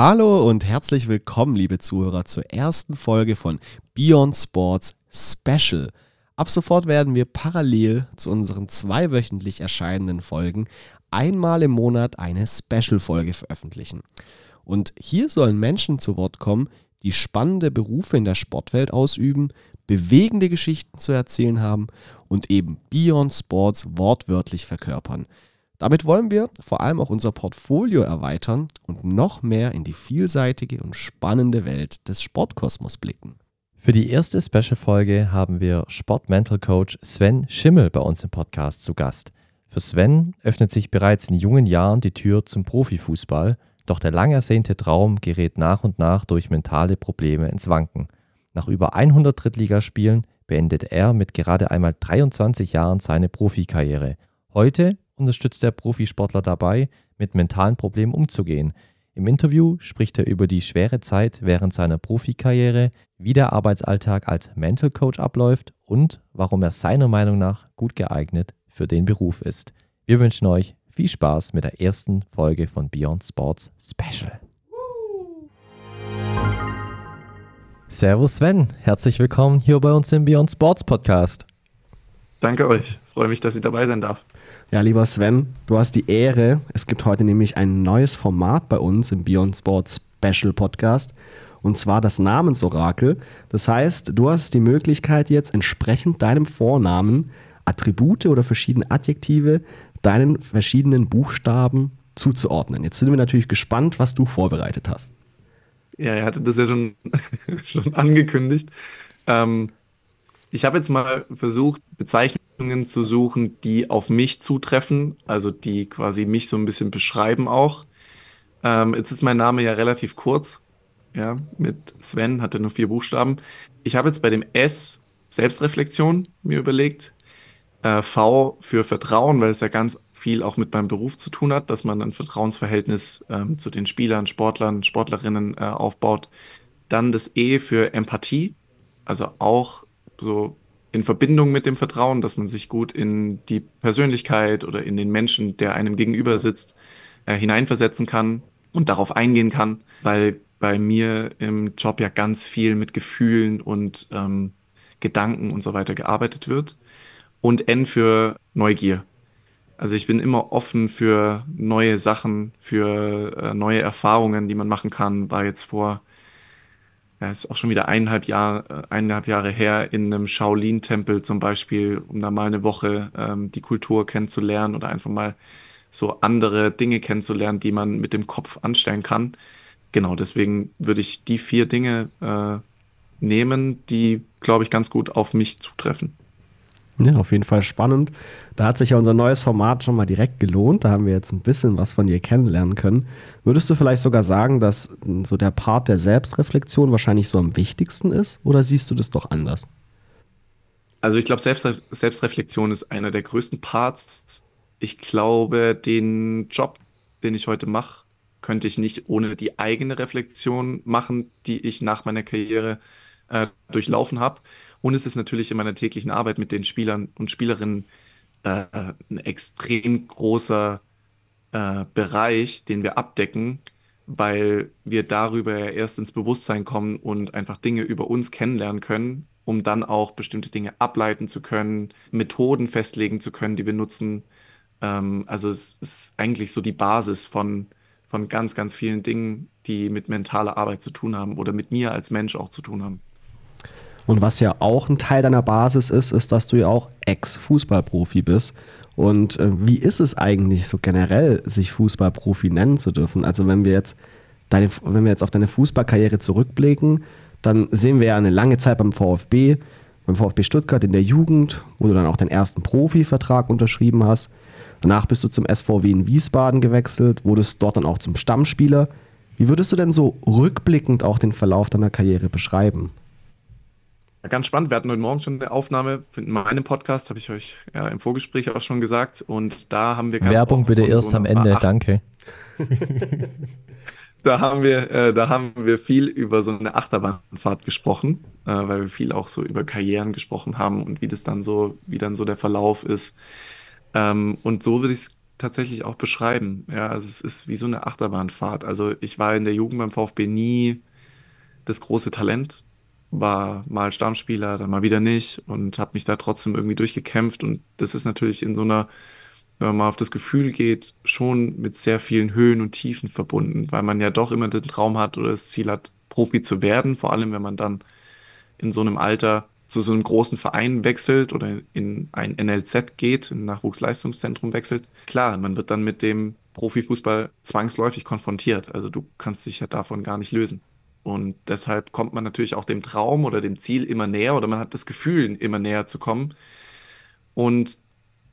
Hallo und herzlich willkommen, liebe Zuhörer, zur ersten Folge von Beyond Sports Special. Ab sofort werden wir parallel zu unseren zweiwöchentlich erscheinenden Folgen einmal im Monat eine Special-Folge veröffentlichen. Und hier sollen Menschen zu Wort kommen, die spannende Berufe in der Sportwelt ausüben, bewegende Geschichten zu erzählen haben und eben Beyond Sports wortwörtlich verkörpern. Damit wollen wir vor allem auch unser Portfolio erweitern und noch mehr in die vielseitige und spannende Welt des Sportkosmos blicken. Für die erste Special-Folge haben wir Sportmental Coach Sven Schimmel bei uns im Podcast zu Gast. Für Sven öffnet sich bereits in jungen Jahren die Tür zum Profifußball, doch der lang ersehnte Traum gerät nach und nach durch mentale Probleme ins Wanken. Nach über 100 Drittligaspielen beendet er mit gerade einmal 23 Jahren seine Profikarriere. Heute unterstützt der Profisportler dabei, mit mentalen Problemen umzugehen. Im Interview spricht er über die schwere Zeit während seiner Profikarriere, wie der Arbeitsalltag als Mental Coach abläuft und warum er seiner Meinung nach gut geeignet für den Beruf ist. Wir wünschen euch viel Spaß mit der ersten Folge von Beyond Sports Special. Servus Sven, herzlich willkommen hier bei uns im Beyond Sports Podcast. Danke euch, freue mich, dass ich dabei sein darf. Ja, lieber Sven, du hast die Ehre. Es gibt heute nämlich ein neues Format bei uns im Beyond Sports Special Podcast. Und zwar das Namensorakel. Das heißt, du hast die Möglichkeit jetzt entsprechend deinem Vornamen Attribute oder verschiedene Adjektive deinen verschiedenen Buchstaben zuzuordnen. Jetzt sind wir natürlich gespannt, was du vorbereitet hast. Ja, er hatte das ja schon, schon angekündigt. Ähm, ich habe jetzt mal versucht, Bezeichnungen zu suchen, die auf mich zutreffen, also die quasi mich so ein bisschen beschreiben auch. Ähm, jetzt ist mein Name ja relativ kurz, ja, mit Sven, hatte nur vier Buchstaben. Ich habe jetzt bei dem S Selbstreflexion mir überlegt, äh, V für Vertrauen, weil es ja ganz viel auch mit meinem Beruf zu tun hat, dass man ein Vertrauensverhältnis ähm, zu den Spielern, Sportlern, Sportlerinnen äh, aufbaut. Dann das E für Empathie, also auch so in Verbindung mit dem Vertrauen, dass man sich gut in die Persönlichkeit oder in den Menschen, der einem gegenüber sitzt, äh, hineinversetzen kann und darauf eingehen kann, weil bei mir im Job ja ganz viel mit Gefühlen und ähm, Gedanken und so weiter gearbeitet wird. Und N für Neugier. Also ich bin immer offen für neue Sachen, für äh, neue Erfahrungen, die man machen kann. War jetzt vor ja, ist auch schon wieder eineinhalb, Jahr, äh, eineinhalb Jahre her, in einem Shaolin-Tempel zum Beispiel, um da mal eine Woche ähm, die Kultur kennenzulernen oder einfach mal so andere Dinge kennenzulernen, die man mit dem Kopf anstellen kann. Genau, deswegen würde ich die vier Dinge äh, nehmen, die, glaube ich, ganz gut auf mich zutreffen. Ja, auf jeden Fall spannend. Da hat sich ja unser neues Format schon mal direkt gelohnt. Da haben wir jetzt ein bisschen was von dir kennenlernen können. Würdest du vielleicht sogar sagen, dass so der Part der Selbstreflexion wahrscheinlich so am wichtigsten ist? Oder siehst du das doch anders? Also ich glaube, Selbst Selbstreflexion ist einer der größten Parts. Ich glaube, den Job, den ich heute mache, könnte ich nicht ohne die eigene Reflexion machen, die ich nach meiner Karriere äh, durchlaufen habe. Und es ist natürlich in meiner täglichen Arbeit mit den Spielern und Spielerinnen äh, ein extrem großer äh, Bereich, den wir abdecken, weil wir darüber erst ins Bewusstsein kommen und einfach Dinge über uns kennenlernen können, um dann auch bestimmte Dinge ableiten zu können, Methoden festlegen zu können, die wir nutzen. Ähm, also es ist eigentlich so die Basis von, von ganz, ganz vielen Dingen, die mit mentaler Arbeit zu tun haben oder mit mir als Mensch auch zu tun haben. Und was ja auch ein Teil deiner Basis ist, ist, dass du ja auch Ex-Fußballprofi bist. Und äh, wie ist es eigentlich so generell, sich Fußballprofi nennen zu dürfen? Also wenn wir jetzt deine, wenn wir jetzt auf deine Fußballkarriere zurückblicken, dann sehen wir ja eine lange Zeit beim VfB, beim VfB Stuttgart in der Jugend, wo du dann auch deinen ersten Profivertrag unterschrieben hast. Danach bist du zum SVW in Wiesbaden gewechselt, wurdest dort dann auch zum Stammspieler. Wie würdest du denn so rückblickend auch den Verlauf deiner Karriere beschreiben? Ganz spannend. Wir hatten heute Morgen schon eine Aufnahme in meinem Podcast, habe ich euch ja, im Vorgespräch auch schon gesagt. Und da haben wir ganz Werbung bitte erst so am Ende, Ach danke. da haben wir, äh, da haben wir viel über so eine Achterbahnfahrt gesprochen, äh, weil wir viel auch so über Karrieren gesprochen haben und wie das dann so, wie dann so der Verlauf ist. Ähm, und so würde ich es tatsächlich auch beschreiben. Ja, also es ist wie so eine Achterbahnfahrt. Also ich war in der Jugend beim VfB nie das große Talent, war mal Stammspieler, dann mal wieder nicht und habe mich da trotzdem irgendwie durchgekämpft. Und das ist natürlich in so einer, wenn man mal auf das Gefühl geht, schon mit sehr vielen Höhen und Tiefen verbunden, weil man ja doch immer den Traum hat oder das Ziel hat, Profi zu werden, vor allem wenn man dann in so einem Alter zu so einem großen Verein wechselt oder in ein NLZ geht, ein Nachwuchsleistungszentrum wechselt. Klar, man wird dann mit dem Profifußball zwangsläufig konfrontiert. Also du kannst dich ja davon gar nicht lösen. Und deshalb kommt man natürlich auch dem Traum oder dem Ziel immer näher oder man hat das Gefühl, immer näher zu kommen. Und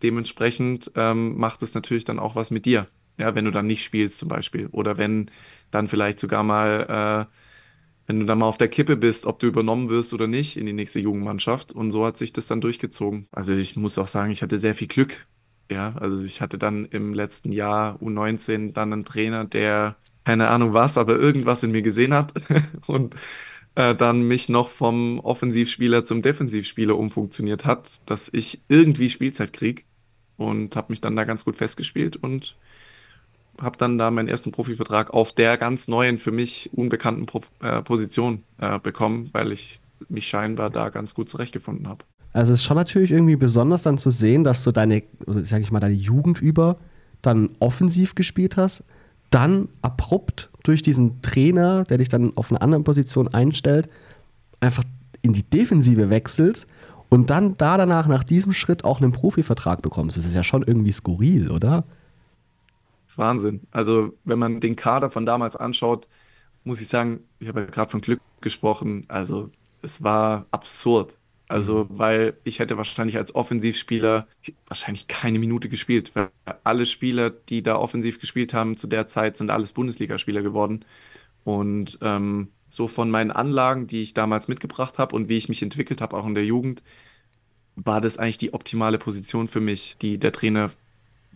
dementsprechend ähm, macht es natürlich dann auch was mit dir. Ja, wenn du dann nicht spielst zum Beispiel. Oder wenn dann vielleicht sogar mal äh, wenn du dann mal auf der Kippe bist, ob du übernommen wirst oder nicht in die nächste Jugendmannschaft. Und so hat sich das dann durchgezogen. Also ich muss auch sagen, ich hatte sehr viel Glück. Ja, also ich hatte dann im letzten Jahr U19 dann einen Trainer, der keine Ahnung was, aber irgendwas in mir gesehen hat und äh, dann mich noch vom Offensivspieler zum Defensivspieler umfunktioniert hat, dass ich irgendwie Spielzeit kriege und habe mich dann da ganz gut festgespielt und habe dann da meinen ersten Profivertrag auf der ganz neuen, für mich unbekannten Pro äh, Position äh, bekommen, weil ich mich scheinbar da ganz gut zurechtgefunden habe. Also es ist schon natürlich irgendwie besonders dann zu sehen, dass du deine, sag ich mal, deine Jugend über dann offensiv gespielt hast, dann abrupt durch diesen Trainer, der dich dann auf eine andere Position einstellt, einfach in die Defensive wechselst und dann da danach nach diesem Schritt auch einen Profivertrag bekommst. Das ist ja schon irgendwie skurril, oder? ist Wahnsinn. Also, wenn man den Kader von damals anschaut, muss ich sagen, ich habe ja gerade von Glück gesprochen. Also, es war absurd. Also, mhm. weil ich hätte wahrscheinlich als Offensivspieler wahrscheinlich keine Minute gespielt. Weil alle Spieler, die da offensiv gespielt haben zu der Zeit, sind alles Bundesligaspieler geworden. Und ähm, so von meinen Anlagen, die ich damals mitgebracht habe und wie ich mich entwickelt habe, auch in der Jugend, war das eigentlich die optimale Position für mich, die der Trainer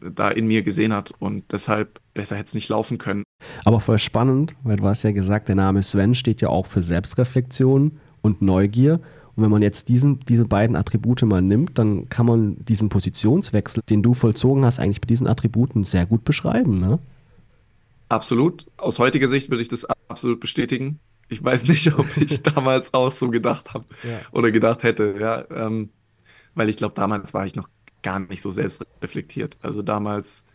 da in mir gesehen hat. Und deshalb besser hätte es nicht laufen können. Aber voll spannend, weil du hast ja gesagt, der Name Sven steht ja auch für Selbstreflexion und Neugier. Und wenn man jetzt diesen, diese beiden Attribute mal nimmt, dann kann man diesen Positionswechsel, den du vollzogen hast, eigentlich mit diesen Attributen sehr gut beschreiben, ne? Absolut. Aus heutiger Sicht würde ich das absolut bestätigen. Ich weiß nicht, ob ich damals auch so gedacht habe ja. oder gedacht hätte, ja. Ähm, weil ich glaube, damals war ich noch gar nicht so selbst reflektiert. Also damals.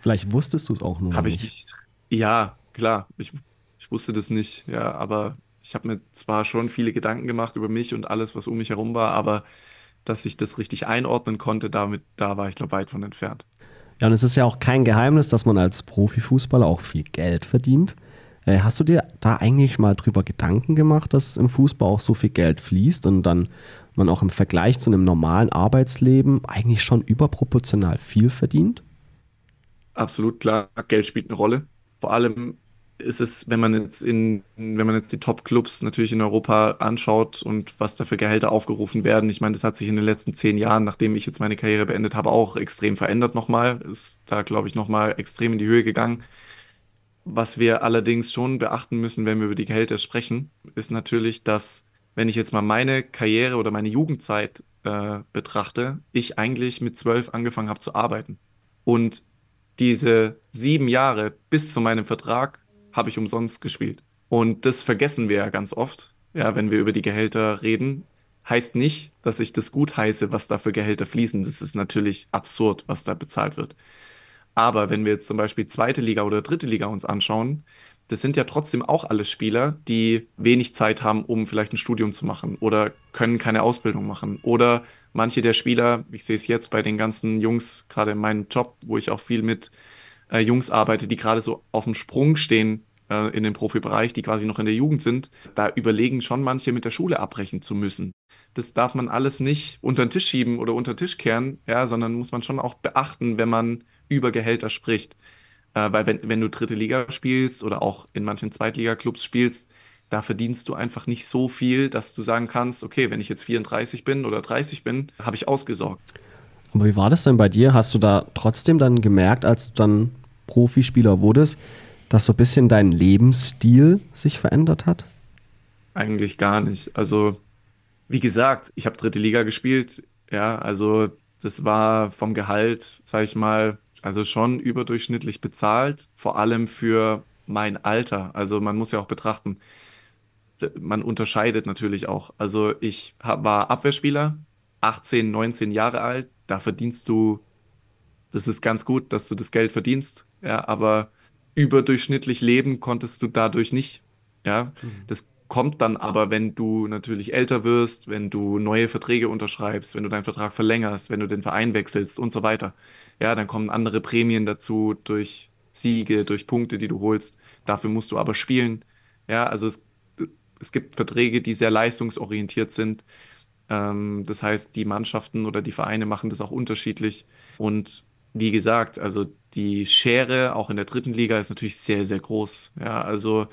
Vielleicht wusstest du es auch nur. Habe ich mich. Ja, klar. Ich, ich wusste das nicht, ja, aber ich habe mir zwar schon viele Gedanken gemacht über mich und alles, was um mich herum war, aber dass ich das richtig einordnen konnte, damit, da war ich, glaube weit von entfernt. Ja, und es ist ja auch kein Geheimnis, dass man als Profifußballer auch viel Geld verdient. Äh, hast du dir da eigentlich mal drüber Gedanken gemacht, dass im Fußball auch so viel Geld fließt und dann man auch im Vergleich zu einem normalen Arbeitsleben eigentlich schon überproportional viel verdient? Absolut klar, Geld spielt eine Rolle. Vor allem ist es, wenn man jetzt in, wenn man jetzt die Top-Clubs natürlich in Europa anschaut und was da für Gehälter aufgerufen werden. Ich meine, das hat sich in den letzten zehn Jahren, nachdem ich jetzt meine Karriere beendet habe, auch extrem verändert nochmal. Ist da, glaube ich, nochmal extrem in die Höhe gegangen. Was wir allerdings schon beachten müssen, wenn wir über die Gehälter sprechen, ist natürlich, dass wenn ich jetzt mal meine Karriere oder meine Jugendzeit äh, betrachte, ich eigentlich mit zwölf angefangen habe zu arbeiten. Und diese sieben Jahre bis zu meinem Vertrag habe ich umsonst gespielt. Und das vergessen wir ja ganz oft, ja, wenn wir über die Gehälter reden. Heißt nicht, dass ich das gut heiße, was da für Gehälter fließen. Das ist natürlich absurd, was da bezahlt wird. Aber wenn wir jetzt zum Beispiel zweite Liga oder dritte Liga uns anschauen, das sind ja trotzdem auch alle Spieler, die wenig Zeit haben, um vielleicht ein Studium zu machen oder können keine Ausbildung machen. Oder manche der Spieler, ich sehe es jetzt bei den ganzen Jungs, gerade in meinem Job, wo ich auch viel mit äh, Jungs arbeite, die gerade so auf dem Sprung stehen äh, in den Profibereich, die quasi noch in der Jugend sind, da überlegen schon manche mit der Schule abbrechen zu müssen. Das darf man alles nicht unter den Tisch schieben oder unter den Tisch kehren, ja, sondern muss man schon auch beachten, wenn man über Gehälter spricht. Äh, weil wenn, wenn du dritte Liga spielst oder auch in manchen Zweitliga-Clubs spielst, da verdienst du einfach nicht so viel, dass du sagen kannst, okay, wenn ich jetzt 34 bin oder 30 bin, habe ich ausgesorgt. Aber wie war das denn bei dir? Hast du da trotzdem dann gemerkt, als du dann Profispieler wurdest, dass so ein bisschen dein Lebensstil sich verändert hat? Eigentlich gar nicht. Also, wie gesagt, ich habe dritte Liga gespielt. Ja, also das war vom Gehalt, sag ich mal, Also schon überdurchschnittlich bezahlt, vor allem für mein Alter. Also man muss ja auch betrachten, man unterscheidet natürlich auch. Also ich war Abwehrspieler, 18, 19 Jahre alt, da verdienst du, das ist ganz gut, dass du das Geld verdienst, ja, aber überdurchschnittlich leben konntest du dadurch nicht. Ja, mhm. das kommt dann aber, wenn du natürlich älter wirst, wenn du neue Verträge unterschreibst, wenn du deinen Vertrag verlängerst, wenn du den Verein wechselst und so weiter. Ja, dann kommen andere Prämien dazu durch Siege, durch Punkte, die du holst. Dafür musst du aber spielen. Ja, also es, es gibt Verträge, die sehr leistungsorientiert sind. Ähm, das heißt, die Mannschaften oder die Vereine machen das auch unterschiedlich. Und wie gesagt, also die Schere auch in der dritten Liga ist natürlich sehr, sehr groß. Ja, also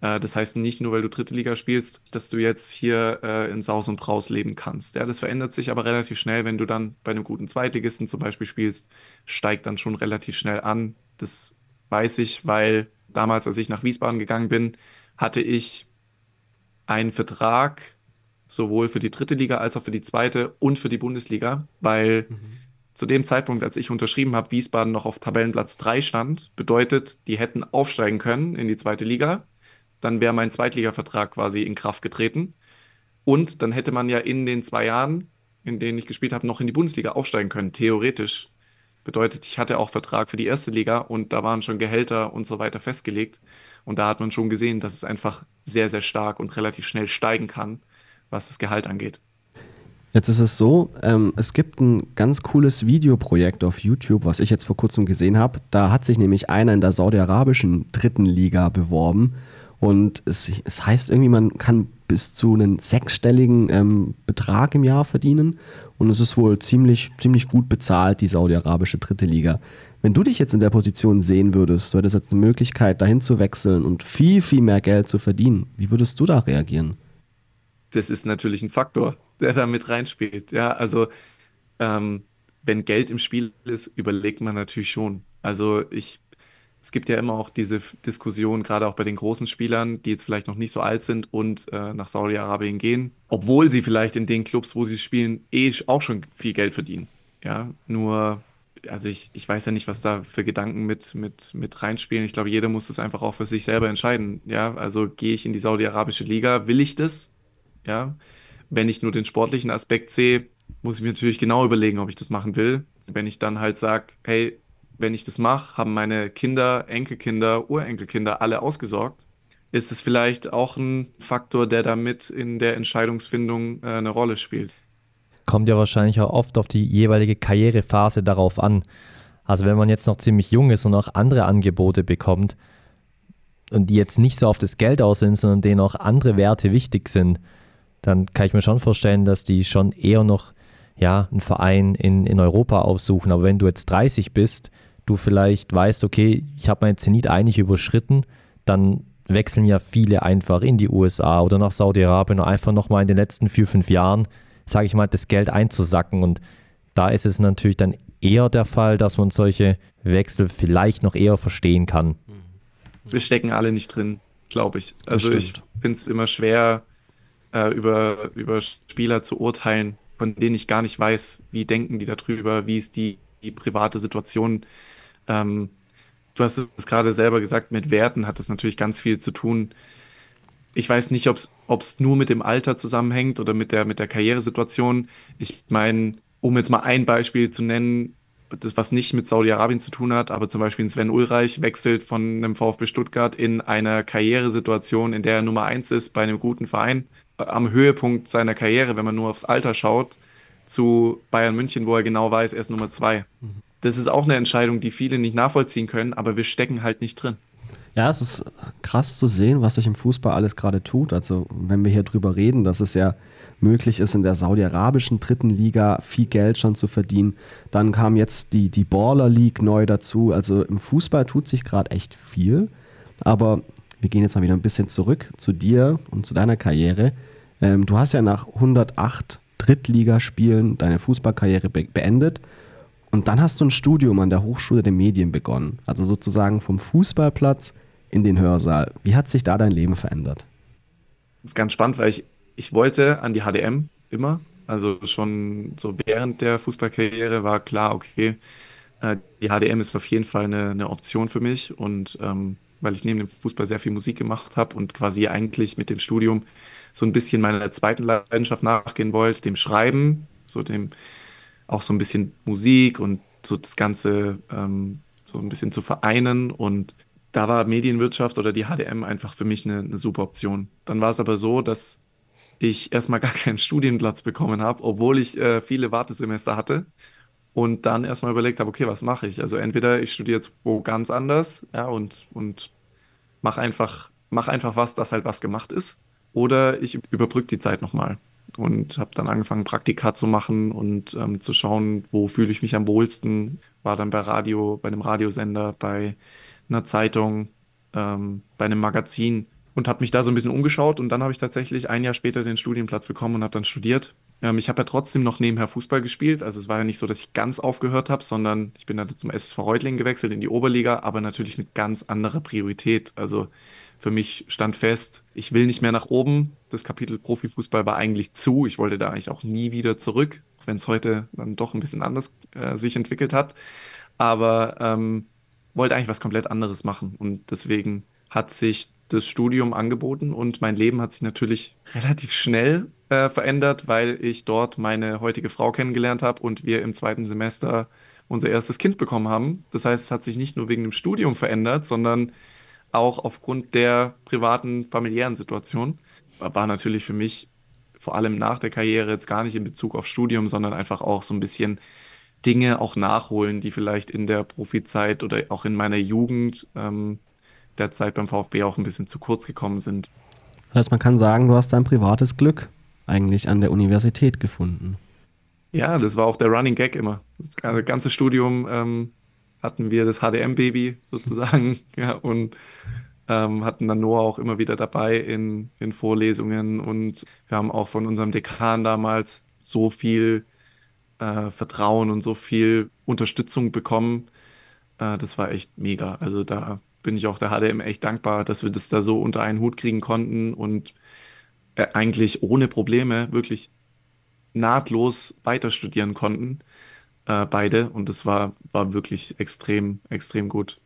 äh, das heißt nicht nur, weil du dritte Liga spielst, dass du jetzt hier äh, in Saus und Braus leben kannst. Ja, das verändert sich aber relativ schnell, wenn du dann bei einem guten Zweitligisten zum Beispiel spielst, steigt dann schon relativ schnell an. Das weiß ich, weil damals, als ich nach Wiesbaden gegangen bin, hatte ich einen Vertrag sowohl für die dritte Liga als auch für die zweite und für die Bundesliga, weil mhm zu dem Zeitpunkt, als ich unterschrieben habe, Wiesbaden noch auf Tabellenplatz 3 stand, bedeutet, die hätten aufsteigen können in die zweite Liga. Dann wäre mein Zweitligavertrag quasi in Kraft getreten. Und dann hätte man ja in den zwei Jahren, in denen ich gespielt habe, noch in die Bundesliga aufsteigen können, theoretisch. Bedeutet, ich hatte auch Vertrag für die erste Liga und da waren schon Gehälter und so weiter festgelegt. Und da hat man schon gesehen, dass es einfach sehr, sehr stark und relativ schnell steigen kann, was das Gehalt angeht. Jetzt ist es so, ähm, es gibt ein ganz cooles Videoprojekt auf YouTube, was ich jetzt vor kurzem gesehen habe. Da hat sich nämlich einer in der saudi-arabischen dritten Liga beworben. Und es, es heißt irgendwie, man kann bis zu einen sechsstelligen ähm, Betrag im Jahr verdienen. Und es ist wohl ziemlich, ziemlich gut bezahlt, die saudi-arabische dritte Liga. Wenn du dich jetzt in der Position sehen würdest, du hättest jetzt eine Möglichkeit, dahin zu wechseln und viel, viel mehr Geld zu verdienen. Wie würdest du da reagieren? Das ist natürlich ein Faktor der da mit reinspielt. Ja, also ähm, wenn Geld im Spiel ist, überlegt man natürlich schon. Also ich, es gibt ja immer auch diese Diskussion, gerade auch bei den großen Spielern, die jetzt vielleicht noch nicht so alt sind und äh, nach Saudi-Arabien gehen, obwohl sie vielleicht in den Clubs, wo sie spielen, eh auch schon viel Geld verdienen. Ja, nur, also ich, ich weiß ja nicht, was da für Gedanken mit, mit, mit reinspielen. Ich glaube, jeder muss das einfach auch für sich selber entscheiden. Ja, also gehe ich in die saudi-arabische Liga, will ich das? Ja, wenn ich nur den sportlichen Aspekt sehe, muss ich mir natürlich genau überlegen, ob ich das machen will. Wenn ich dann halt sage, hey, wenn ich das mache, haben meine Kinder, Enkelkinder, Urenkelkinder alle ausgesorgt, ist es vielleicht auch ein Faktor, der damit in der Entscheidungsfindung äh, eine Rolle spielt. Kommt ja wahrscheinlich auch oft auf die jeweilige Karrierephase darauf an. Also wenn man jetzt noch ziemlich jung ist und auch andere Angebote bekommt und die jetzt nicht so auf das Geld aus sind, sondern denen auch andere Werte wichtig sind, dann kann ich mir schon vorstellen, dass die schon eher noch ja, einen Verein in, in Europa aufsuchen. Aber wenn du jetzt 30 bist, du vielleicht weißt, okay, ich habe meinen Zenit eigentlich überschritten, dann wechseln ja viele einfach in die USA oder nach Saudi-Arabien und einfach nochmal in den letzten vier, fünf Jahren, sage ich mal, das Geld einzusacken. Und da ist es natürlich dann eher der Fall, dass man solche Wechsel vielleicht noch eher verstehen kann. Wir stecken alle nicht drin, glaube ich. Also ich finde es immer schwer, äh, über, über Spieler zu urteilen, von denen ich gar nicht weiß, wie denken die darüber, wie ist die, die private Situation. Ähm, du hast es gerade selber gesagt, mit Werten hat das natürlich ganz viel zu tun. Ich weiß nicht, ob es nur mit dem Alter zusammenhängt oder mit der, mit der Karrieresituation. Ich meine, um jetzt mal ein Beispiel zu nennen, das was nicht mit Saudi-Arabien zu tun hat, aber zum Beispiel Sven Ulreich wechselt von einem VfB Stuttgart in einer Karrieresituation, in der er Nummer eins ist bei einem guten Verein am Höhepunkt seiner Karriere, wenn man nur aufs Alter schaut, zu Bayern München, wo er genau weiß, er ist Nummer zwei. Mhm. Das ist auch eine Entscheidung, die viele nicht nachvollziehen können, aber wir stecken halt nicht drin. Ja, es ist krass zu sehen, was sich im Fußball alles gerade tut. Also, wenn wir hier drüber reden, dass es ja möglich ist, in der saudi-arabischen dritten Liga viel Geld schon zu verdienen. Dann kam jetzt die, die Baller League neu dazu. Also im Fußball tut sich gerade echt viel. Aber wir gehen jetzt mal wieder ein bisschen zurück zu dir und zu deiner Karriere. Ähm, du hast ja nach 108 Drittligaspielen deine Fußballkarriere be beendet und dann hast du ein Studium an der Hochschule der Medien begonnen. Also sozusagen vom Fußballplatz in den Hörsaal. Wie hat sich da dein Leben verändert? Das ist ganz spannend, weil ich, ich wollte an die HDM immer. Also schon so während der Fußballkarriere war klar, okay, äh, die HDM ist auf jeden Fall eine, eine Option für mich und ähm, weil ich neben dem Fußball sehr viel Musik gemacht habe und quasi eigentlich mit dem Studium so ein bisschen meiner zweiten Leidenschaft nachgehen wollte, dem Schreiben, so dem auch so ein bisschen Musik und so das Ganze ähm, so ein bisschen zu vereinen und da war Medienwirtschaft oder die HDM einfach für mich eine, eine super Option. Dann war es aber so, dass ich erstmal gar keinen Studienplatz bekommen habe, obwohl ich äh, viele Wartesemester hatte. Und dann erstmal überlegt habe, okay, was mache ich? Also entweder ich studiere jetzt wo ganz anders, ja, und, und mache einfach, mach einfach was, das halt was gemacht ist. Oder ich überbrücke die Zeit nochmal und habe dann angefangen, Praktika zu machen und ähm, zu schauen, wo fühle ich mich am wohlsten. War dann bei Radio, bei einem Radiosender, bei einer Zeitung, ähm, bei einem Magazin und habe mich da so ein bisschen umgeschaut und dann habe ich tatsächlich ein Jahr später den Studienplatz bekommen und habe dann studiert. Ähm, ich habe ja trotzdem noch nebenher Fußball gespielt, also es war ja nicht so, dass ich ganz aufgehört habe, sondern ich bin dann zum SSV Reutlingen gewechselt in die Oberliga, aber natürlich mit ganz anderer Priorität. Also für mich stand fest, ich will nicht mehr nach oben. Das Kapitel Profifußball war eigentlich zu. Ich wollte da eigentlich auch nie wieder zurück, auch wenn es heute dann doch ein bisschen anders äh, sich entwickelt hat. Aber ähm, wollte eigentlich was komplett anderes machen. Und deswegen hat sich das Studium angeboten und mein Leben hat sich natürlich relativ schnell äh, verändert, weil ich dort meine heutige Frau kennengelernt habe und wir im zweiten Semester unser erstes Kind bekommen haben. Das heißt, es hat sich nicht nur wegen dem Studium verändert, sondern auch aufgrund der privaten, familiären Situation. War natürlich für mich vor allem nach der Karriere jetzt gar nicht in Bezug auf Studium, sondern einfach auch so ein bisschen Dinge auch nachholen, die vielleicht in der Profizeit oder auch in meiner Jugend ähm, der Zeit beim VfB auch ein bisschen zu kurz gekommen sind. Das heißt, man kann sagen, du hast dein privates Glück eigentlich an der Universität gefunden. Ja, das war auch der Running Gag immer. Das ganze Studium ähm, hatten wir das HDM-Baby sozusagen ja, und ähm, hatten dann Noah auch immer wieder dabei in, in Vorlesungen und wir haben auch von unserem Dekan damals so viel äh, Vertrauen und so viel Unterstützung bekommen. Äh, das war echt mega. Also da bin ich auch der HDM echt dankbar, dass wir das da so unter einen Hut kriegen konnten und äh, eigentlich ohne Probleme wirklich nahtlos weiter studieren konnten, äh, beide. Und das war, war wirklich extrem, extrem gut.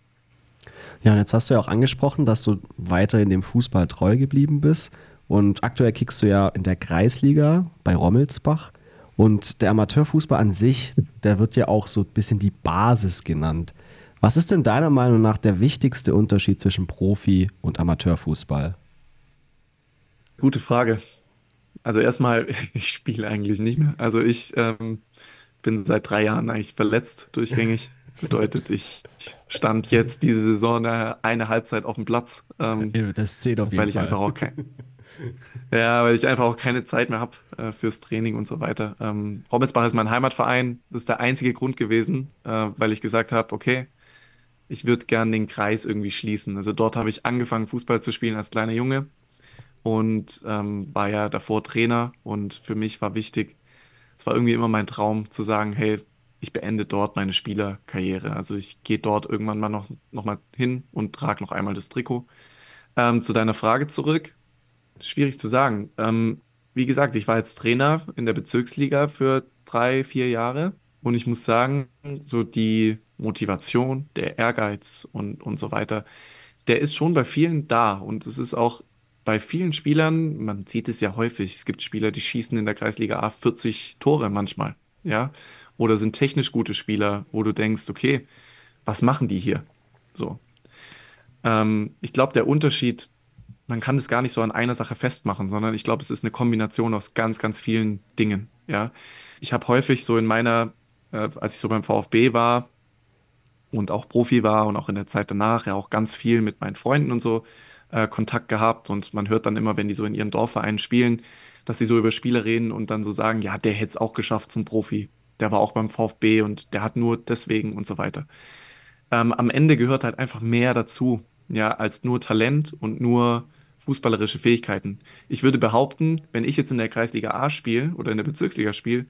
Ja, und jetzt hast du ja auch angesprochen, dass du weiter in dem Fußball treu geblieben bist. Und aktuell kickst du ja in der Kreisliga bei Rommelsbach. Und der Amateurfußball an sich, der wird ja auch so ein bisschen die Basis genannt. Was ist denn deiner Meinung nach der wichtigste Unterschied zwischen Profi- und Amateurfußball? Gute Frage. Also erstmal, ich spiele eigentlich nicht mehr. Also ich ähm, bin seit drei Jahren eigentlich verletzt durchgängig. Bedeutet, ich stand jetzt diese Saison eine Halbzeit auf dem Platz. Ähm, das zählt auf jeden weil ich Fall. Einfach auch kein, ja, weil ich einfach auch keine Zeit mehr habe äh, fürs Training und so weiter. Ähm, Rommelsbach ist mein Heimatverein. Das ist der einzige Grund gewesen, äh, weil ich gesagt habe, okay, ich würde gern den Kreis irgendwie schließen. Also dort habe ich angefangen, Fußball zu spielen als kleiner Junge und ähm, war ja davor Trainer. Und für mich war wichtig, es war irgendwie immer mein Traum zu sagen, hey, ich beende dort meine Spielerkarriere. Also ich gehe dort irgendwann mal noch, noch mal hin und trage noch einmal das Trikot. Ähm, zu deiner Frage zurück. Schwierig zu sagen. Ähm, wie gesagt, ich war jetzt Trainer in der Bezirksliga für drei, vier Jahre. Und ich muss sagen, so die Motivation, der Ehrgeiz und, und so weiter, der ist schon bei vielen da. Und es ist auch bei vielen Spielern, man sieht es ja häufig, es gibt Spieler, die schießen in der Kreisliga A 40 Tore manchmal, ja, oder sind technisch gute Spieler, wo du denkst, okay, was machen die hier? So. Ähm, ich glaube, der Unterschied, man kann es gar nicht so an einer Sache festmachen, sondern ich glaube, es ist eine Kombination aus ganz, ganz vielen Dingen, ja. Ich habe häufig so in meiner, äh, als ich so beim VfB war, und auch Profi war und auch in der Zeit danach ja auch ganz viel mit meinen Freunden und so äh, Kontakt gehabt und man hört dann immer, wenn die so in ihren Dorfvereinen spielen, dass sie so über Spiele reden und dann so sagen, ja, der hätte es auch geschafft zum Profi. Der war auch beim VfB und der hat nur deswegen und so weiter. Ähm, am Ende gehört halt einfach mehr dazu, ja, als nur Talent und nur fußballerische Fähigkeiten. Ich würde behaupten, wenn ich jetzt in der Kreisliga A spiele oder in der Bezirksliga spiele,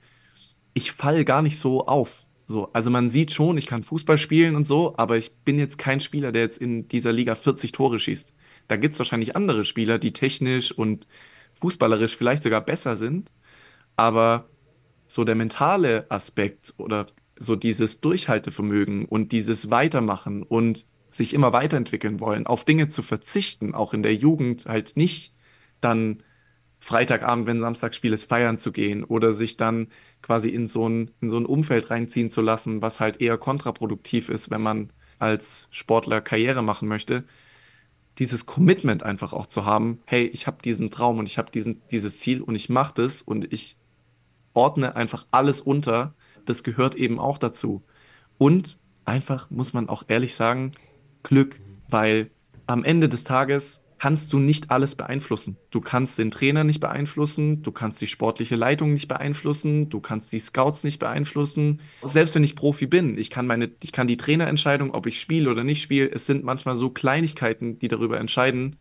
ich falle gar nicht so auf. So, also man sieht schon, ich kann Fußball spielen und so, aber ich bin jetzt kein Spieler, der jetzt in dieser Liga 40 Tore schießt. Da gibt es wahrscheinlich andere Spieler, die technisch und fußballerisch vielleicht sogar besser sind, aber so der mentale Aspekt oder so dieses Durchhaltevermögen und dieses Weitermachen und sich immer weiterentwickeln wollen, auf Dinge zu verzichten, auch in der Jugend halt nicht dann Freitagabend, wenn Samstagspiel ist, feiern zu gehen oder sich dann quasi in so ein, in so ein Umfeld reinziehen zu lassen, was halt eher kontraproduktiv ist, wenn man als Sportler Karriere machen möchte. Dieses Commitment einfach auch zu haben, hey, ich habe diesen Traum und ich habe dieses Ziel und ich mache das und ich ordne einfach alles unter. Das gehört eben auch dazu. Und einfach, muss man auch ehrlich sagen, Glück, weil am Ende des Tages kannst du nicht alles beeinflussen. Du kannst den Trainer nicht beeinflussen, du kannst die sportliche Leitung nicht beeinflussen, du kannst die Scouts nicht beeinflussen. Selbst wenn ich Profi bin, ich kann meine, ich kann die Trainerentscheidung, ob ich spiele oder nicht spiele, es sind manchmal so Kleinigkeiten, die darüber entscheiden.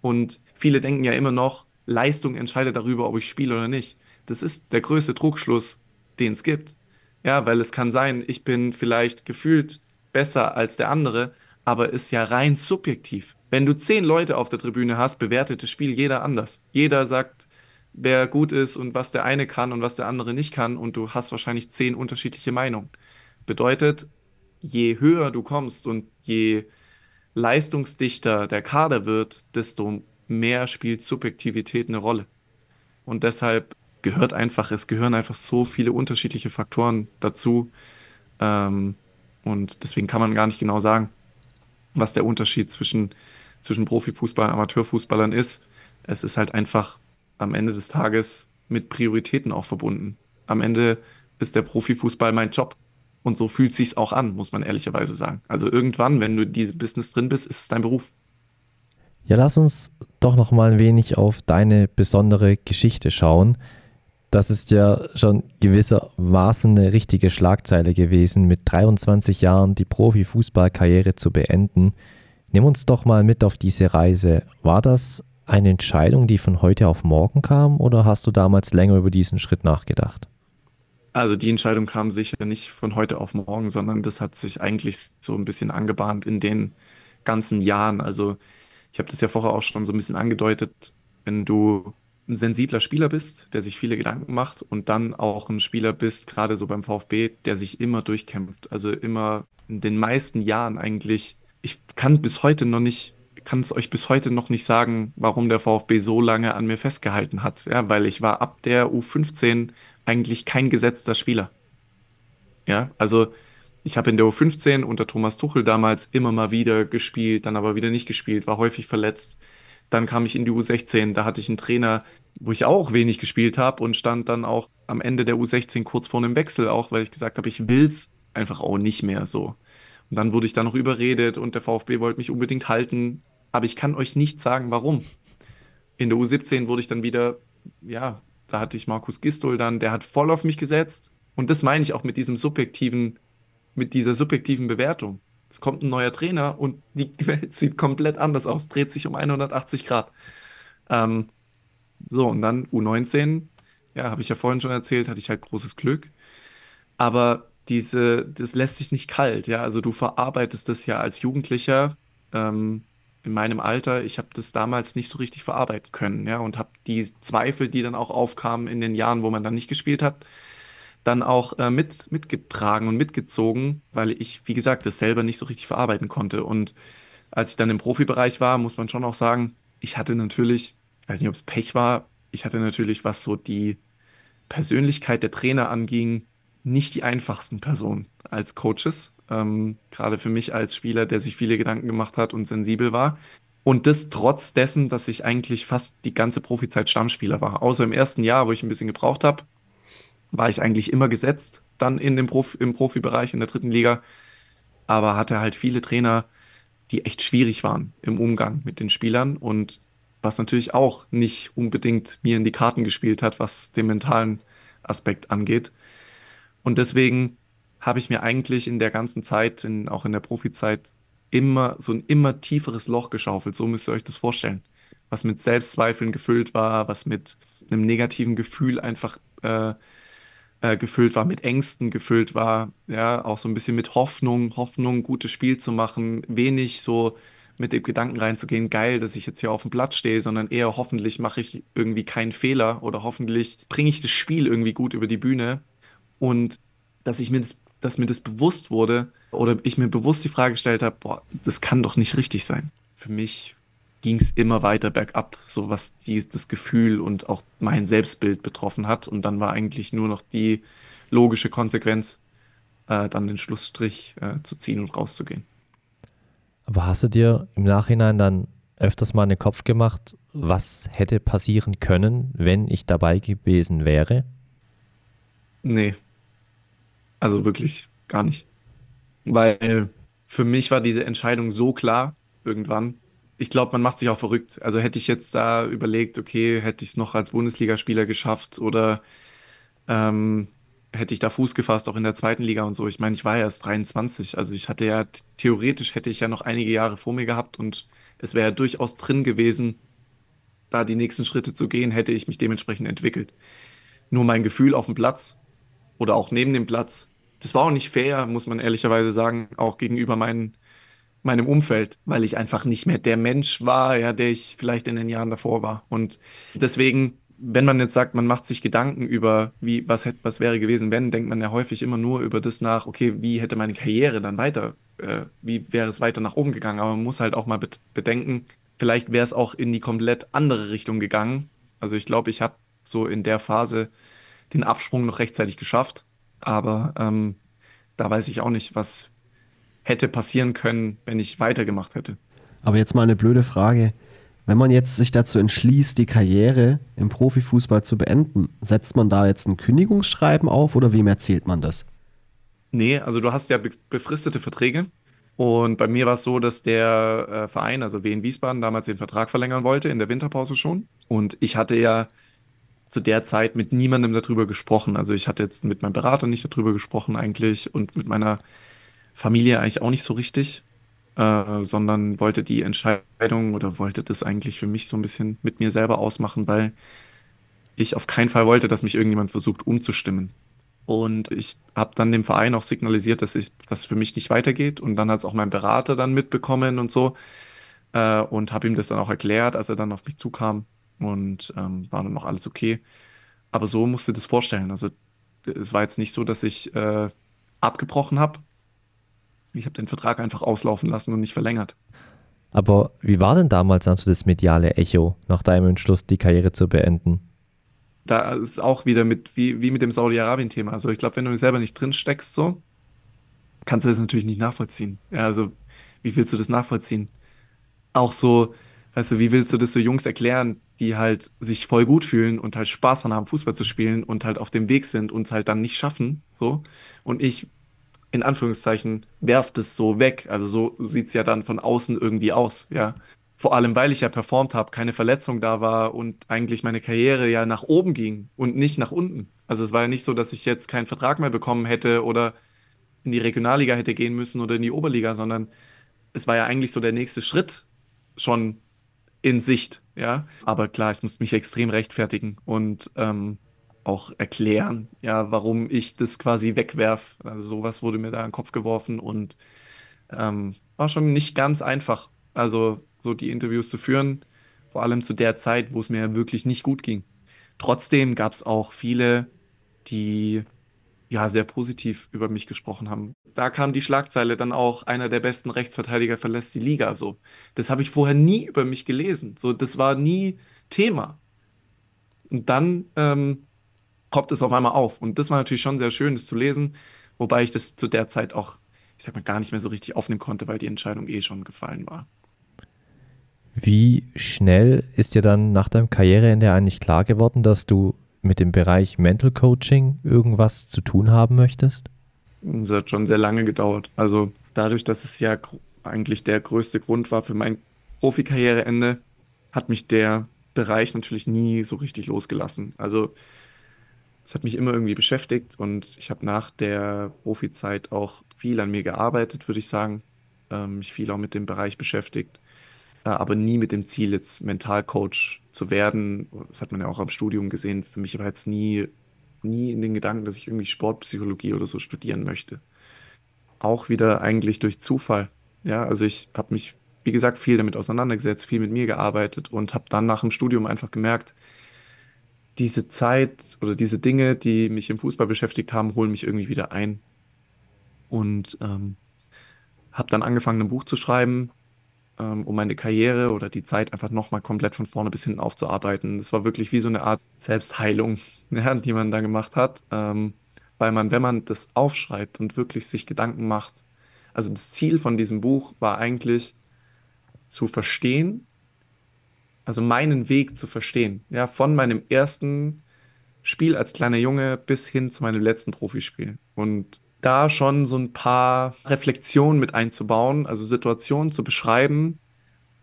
Und viele denken ja immer noch, Leistung entscheidet darüber, ob ich spiele oder nicht. Das ist der größte Trugschluss, den es gibt. Ja, weil es kann sein, ich bin vielleicht gefühlt besser als der andere, aber ist ja rein subjektiv. Wenn du zehn Leute auf der Tribüne hast, bewertet das Spiel jeder anders. Jeder sagt, wer gut ist und was der eine kann und was der andere nicht kann und du hast wahrscheinlich zehn unterschiedliche Meinungen. Bedeutet, je höher du kommst und je leistungsdichter der Kader wird, desto mehr spielt Subjektivität eine Rolle. Und deshalb gehört einfach, es gehören einfach so viele unterschiedliche Faktoren dazu. Ähm, und deswegen kann man gar nicht genau sagen, was der Unterschied zwischen zwischen Profifußball und Amateurfußballern ist. Es ist halt einfach am Ende des Tages mit Prioritäten auch verbunden. Am Ende ist der Profifußball mein Job. Und so fühlt sich's auch an, muss man ehrlicherweise sagen. Also irgendwann, wenn du in diesem Business drin bist, ist es dein Beruf. Ja, lass uns doch noch mal ein wenig auf deine besondere Geschichte schauen. Das ist ja schon gewissermaßen eine richtige Schlagzeile gewesen, mit 23 Jahren die Profifußballkarriere zu beenden. Nimm uns doch mal mit auf diese Reise. War das eine Entscheidung, die von heute auf morgen kam oder hast du damals länger über diesen Schritt nachgedacht? Also die Entscheidung kam sicher nicht von heute auf morgen, sondern das hat sich eigentlich so ein bisschen angebahnt in den ganzen Jahren. Also ich habe das ja vorher auch schon so ein bisschen angedeutet, wenn du ein sensibler Spieler bist, der sich viele Gedanken macht und dann auch ein Spieler bist, gerade so beim VfB, der sich immer durchkämpft, also immer in den meisten Jahren eigentlich ich kann bis heute noch nicht, kann es euch bis heute noch nicht sagen, warum der VfB so lange an mir festgehalten hat. Ja, weil ich war ab der U15 eigentlich kein gesetzter Spieler. Ja, also ich habe in der U15 unter Thomas Tuchel damals immer mal wieder gespielt, dann aber wieder nicht gespielt, war häufig verletzt. Dann kam ich in die U16, da hatte ich einen Trainer, wo ich auch wenig gespielt habe und stand dann auch am Ende der U16 kurz vor einem Wechsel, auch weil ich gesagt habe, ich will es einfach auch nicht mehr so. Und dann wurde ich da noch überredet und der VfB wollte mich unbedingt halten. Aber ich kann euch nicht sagen, warum. In der U17 wurde ich dann wieder, ja, da hatte ich Markus Gistol dann, der hat voll auf mich gesetzt. Und das meine ich auch mit diesem subjektiven, mit dieser subjektiven Bewertung. Es kommt ein neuer Trainer und die Welt sieht komplett anders aus, dreht sich um 180 Grad. Ähm, so, und dann U19, ja, habe ich ja vorhin schon erzählt, hatte ich halt großes Glück. Aber diese, das lässt sich nicht kalt, ja. Also du verarbeitest das ja als Jugendlicher ähm, in meinem Alter. Ich habe das damals nicht so richtig verarbeiten können, ja, und habe die Zweifel, die dann auch aufkamen in den Jahren, wo man dann nicht gespielt hat, dann auch äh, mit, mitgetragen und mitgezogen, weil ich, wie gesagt, das selber nicht so richtig verarbeiten konnte. Und als ich dann im Profibereich war, muss man schon auch sagen, ich hatte natürlich, ich weiß nicht, ob es Pech war, ich hatte natürlich, was so die Persönlichkeit der Trainer anging, nicht die einfachsten Personen als Coaches. Ähm, gerade für mich als Spieler, der sich viele Gedanken gemacht hat und sensibel war. Und das trotz dessen, dass ich eigentlich fast die ganze Profizeit Stammspieler war. Außer im ersten Jahr, wo ich ein bisschen gebraucht habe, war ich eigentlich immer gesetzt, dann in dem Profi, im Profibereich in der dritten Liga. Aber hatte halt viele Trainer, die echt schwierig waren im Umgang mit den Spielern und was natürlich auch nicht unbedingt mir in die Karten gespielt hat, was den mentalen Aspekt angeht. Und deswegen habe ich mir eigentlich in der ganzen Zeit, in, auch in der Profizeit, immer so ein immer tieferes Loch geschaufelt. So müsst ihr euch das vorstellen. Was mit Selbstzweifeln gefüllt war, was mit einem negativen Gefühl einfach äh, äh, gefüllt war, mit Ängsten gefüllt war, ja, auch so ein bisschen mit Hoffnung, Hoffnung, gutes Spiel zu machen, wenig so mit dem Gedanken reinzugehen, geil, dass ich jetzt hier auf dem Platz stehe, sondern eher hoffentlich mache ich irgendwie keinen Fehler oder hoffentlich bringe ich das Spiel irgendwie gut über die Bühne und dass ich mir das dass mir das bewusst wurde oder ich mir bewusst die Frage gestellt habe, boah, das kann doch nicht richtig sein. Für mich ging es immer weiter bergab, so was die, das Gefühl und auch mein Selbstbild betroffen hat. Und dann war eigentlich nur noch die logische Konsequenz, äh, dann den Schlussstrich äh, zu ziehen und rauszugehen. Aber hast du dir im Nachhinein dann öfters mal in den Kopf gemacht, was hätte passieren können, wenn ich dabei gewesen wäre? Nee. Also wirklich gar nicht. Weil für mich war diese Entscheidung so klar irgendwann. Ich glaube, man macht sich auch verrückt. Also hätte ich jetzt da überlegt, okay, hätte ich es noch als Bundesligaspieler geschafft oder ähm, hätte ich da Fuß gefasst, auch in der zweiten Liga und so. Ich meine, ich war ja erst 23. Also ich hatte ja, theoretisch hätte ich ja noch einige Jahre vor mir gehabt und es wäre ja durchaus drin gewesen, da die nächsten Schritte zu gehen, hätte ich mich dementsprechend entwickelt. Nur mein Gefühl auf dem Platz oder auch neben dem Platz, das war auch nicht fair, muss man ehrlicherweise sagen, auch gegenüber meinen, meinem Umfeld, weil ich einfach nicht mehr der Mensch war, ja, der ich vielleicht in den Jahren davor war. Und deswegen, wenn man jetzt sagt, man macht sich Gedanken über, wie, was hätte, was wäre gewesen, wenn, denkt man ja häufig immer nur über das nach, okay, wie hätte meine Karriere dann weiter, äh, wie wäre es weiter nach oben gegangen? Aber man muss halt auch mal bedenken, vielleicht wäre es auch in die komplett andere Richtung gegangen. Also ich glaube, ich habe so in der Phase den Absprung noch rechtzeitig geschafft. Aber ähm, da weiß ich auch nicht, was hätte passieren können, wenn ich weitergemacht hätte. Aber jetzt mal eine blöde Frage. Wenn man jetzt sich dazu entschließt, die Karriere im Profifußball zu beenden, setzt man da jetzt ein Kündigungsschreiben auf oder wem erzählt man das? Nee, also du hast ja befristete Verträge. Und bei mir war es so, dass der äh, Verein, also Wien Wiesbaden, damals den Vertrag verlängern wollte, in der Winterpause schon. Und ich hatte ja zu der Zeit mit niemandem darüber gesprochen. Also ich hatte jetzt mit meinem Berater nicht darüber gesprochen eigentlich und mit meiner Familie eigentlich auch nicht so richtig, äh, sondern wollte die Entscheidung oder wollte das eigentlich für mich so ein bisschen mit mir selber ausmachen, weil ich auf keinen Fall wollte, dass mich irgendjemand versucht umzustimmen. Und ich habe dann dem Verein auch signalisiert, dass das für mich nicht weitergeht. Und dann hat es auch mein Berater dann mitbekommen und so. Äh, und habe ihm das dann auch erklärt, als er dann auf mich zukam. Und ähm, war dann noch alles okay. Aber so musst du das vorstellen. Also es war jetzt nicht so, dass ich äh, abgebrochen habe. Ich habe den Vertrag einfach auslaufen lassen und nicht verlängert. Aber wie war denn damals also das mediale Echo nach deinem Entschluss, die Karriere zu beenden? da ist auch wieder mit, wie, wie mit dem Saudi-Arabien-Thema. Also ich glaube, wenn du selber nicht drin steckst, so, kannst du das natürlich nicht nachvollziehen. Ja, also wie willst du das nachvollziehen? Auch so, weißt du, wie willst du das so Jungs erklären, die halt sich voll gut fühlen und halt Spaß daran haben, Fußball zu spielen und halt auf dem Weg sind und es halt dann nicht schaffen, so. Und ich, in Anführungszeichen, werf das so weg. Also so sieht es ja dann von außen irgendwie aus, ja. Vor allem, weil ich ja performt habe, keine Verletzung da war und eigentlich meine Karriere ja nach oben ging und nicht nach unten. Also es war ja nicht so, dass ich jetzt keinen Vertrag mehr bekommen hätte oder in die Regionalliga hätte gehen müssen oder in die Oberliga, sondern es war ja eigentlich so der nächste Schritt schon in Sicht, ja. Aber klar, ich musste mich extrem rechtfertigen und ähm, auch erklären, ja, warum ich das quasi wegwerf. Also sowas wurde mir da in den Kopf geworfen und ähm, war schon nicht ganz einfach. Also so die Interviews zu führen, vor allem zu der Zeit, wo es mir wirklich nicht gut ging. Trotzdem gab es auch viele, die ja sehr positiv über mich gesprochen haben. Da kam die Schlagzeile dann auch, einer der besten Rechtsverteidiger verlässt die Liga. So, das habe ich vorher nie über mich gelesen. So, das war nie Thema. Und dann ähm, poppt es auf einmal auf. Und das war natürlich schon sehr schön, das zu lesen, wobei ich das zu der Zeit auch, ich sag mal, gar nicht mehr so richtig aufnehmen konnte, weil die Entscheidung eh schon gefallen war. Wie schnell ist dir dann nach deinem Karriereende eigentlich klar geworden, dass du mit dem Bereich Mental Coaching irgendwas zu tun haben möchtest? Es hat schon sehr lange gedauert. Also dadurch, dass es ja eigentlich der größte Grund war für mein Profikarriereende, hat mich der Bereich natürlich nie so richtig losgelassen. Also es hat mich immer irgendwie beschäftigt und ich habe nach der Profizeit auch viel an mir gearbeitet, würde ich sagen. Ähm, mich viel auch mit dem Bereich beschäftigt. Äh, aber nie mit dem Ziel, jetzt Mentalcoach zu werden. Das hat man ja auch am Studium gesehen. Für mich war jetzt nie, nie in den Gedanken, dass ich irgendwie Sportpsychologie oder so studieren möchte. Auch wieder eigentlich durch Zufall. Ja, also ich habe mich, wie gesagt, viel damit auseinandergesetzt, viel mit mir gearbeitet und habe dann nach dem Studium einfach gemerkt, diese Zeit oder diese Dinge, die mich im Fußball beschäftigt haben, holen mich irgendwie wieder ein. und ähm, habe dann angefangen, ein Buch zu schreiben, ähm, um meine Karriere oder die Zeit einfach nochmal komplett von vorne bis hinten aufzuarbeiten. Es war wirklich wie so eine Art Selbstheilung, ja, die man da gemacht hat, ähm, weil man, wenn man das aufschreibt und wirklich sich Gedanken macht, also das Ziel von diesem Buch war eigentlich zu verstehen, also meinen Weg zu verstehen, ja, von meinem ersten Spiel als kleiner Junge bis hin zu meinem letzten Profispiel. Und da schon so ein paar Reflexionen mit einzubauen, also Situationen zu beschreiben,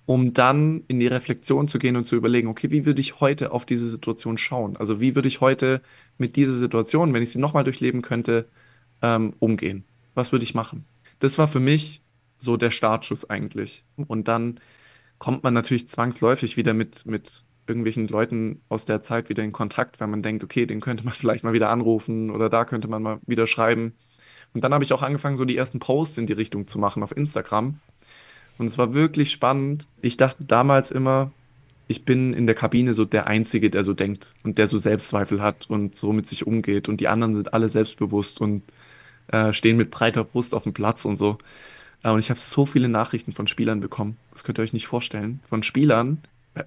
um dann in die Reflexion zu gehen und zu überlegen, okay, wie würde ich heute auf diese Situation schauen? Also wie würde ich heute mit dieser Situation, wenn ich sie nochmal durchleben könnte, ähm, umgehen? Was würde ich machen? Das war für mich so der Startschuss eigentlich. Und dann kommt man natürlich zwangsläufig wieder mit, mit irgendwelchen Leuten aus der Zeit wieder in Kontakt, weil man denkt, okay, den könnte man vielleicht mal wieder anrufen oder da könnte man mal wieder schreiben. Und dann habe ich auch angefangen, so die ersten Posts in die Richtung zu machen auf Instagram. Und es war wirklich spannend. Ich dachte damals immer, ich bin in der Kabine so der Einzige, der so denkt und der so Selbstzweifel hat und so mit sich umgeht. Und die anderen sind alle selbstbewusst und äh, stehen mit breiter Brust auf dem Platz und so. Äh, und ich habe so viele Nachrichten von Spielern bekommen. Das könnt ihr euch nicht vorstellen. Von Spielern,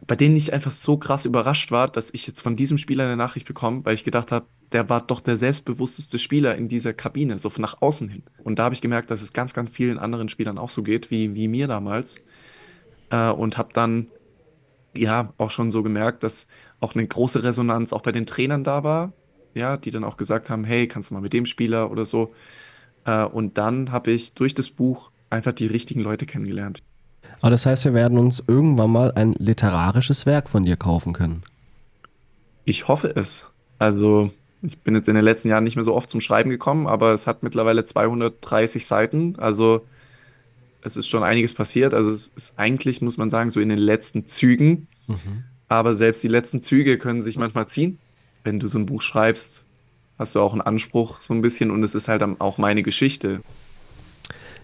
bei denen ich einfach so krass überrascht war, dass ich jetzt von diesem Spieler eine Nachricht bekomme, weil ich gedacht habe, der war doch der selbstbewussteste Spieler in dieser Kabine, so nach außen hin. Und da habe ich gemerkt, dass es ganz, ganz vielen anderen Spielern auch so geht, wie, wie mir damals. Äh, und habe dann ja auch schon so gemerkt, dass auch eine große Resonanz auch bei den Trainern da war, ja, die dann auch gesagt haben, hey, kannst du mal mit dem Spieler oder so. Äh, und dann habe ich durch das Buch einfach die richtigen Leute kennengelernt. Aber das heißt, wir werden uns irgendwann mal ein literarisches Werk von dir kaufen können. Ich hoffe es. Also ich bin jetzt in den letzten Jahren nicht mehr so oft zum Schreiben gekommen, aber es hat mittlerweile 230 Seiten. Also es ist schon einiges passiert. Also es ist eigentlich, muss man sagen, so in den letzten Zügen. Mhm. Aber selbst die letzten Züge können sich manchmal ziehen. Wenn du so ein Buch schreibst, hast du auch einen Anspruch so ein bisschen und es ist halt auch meine Geschichte.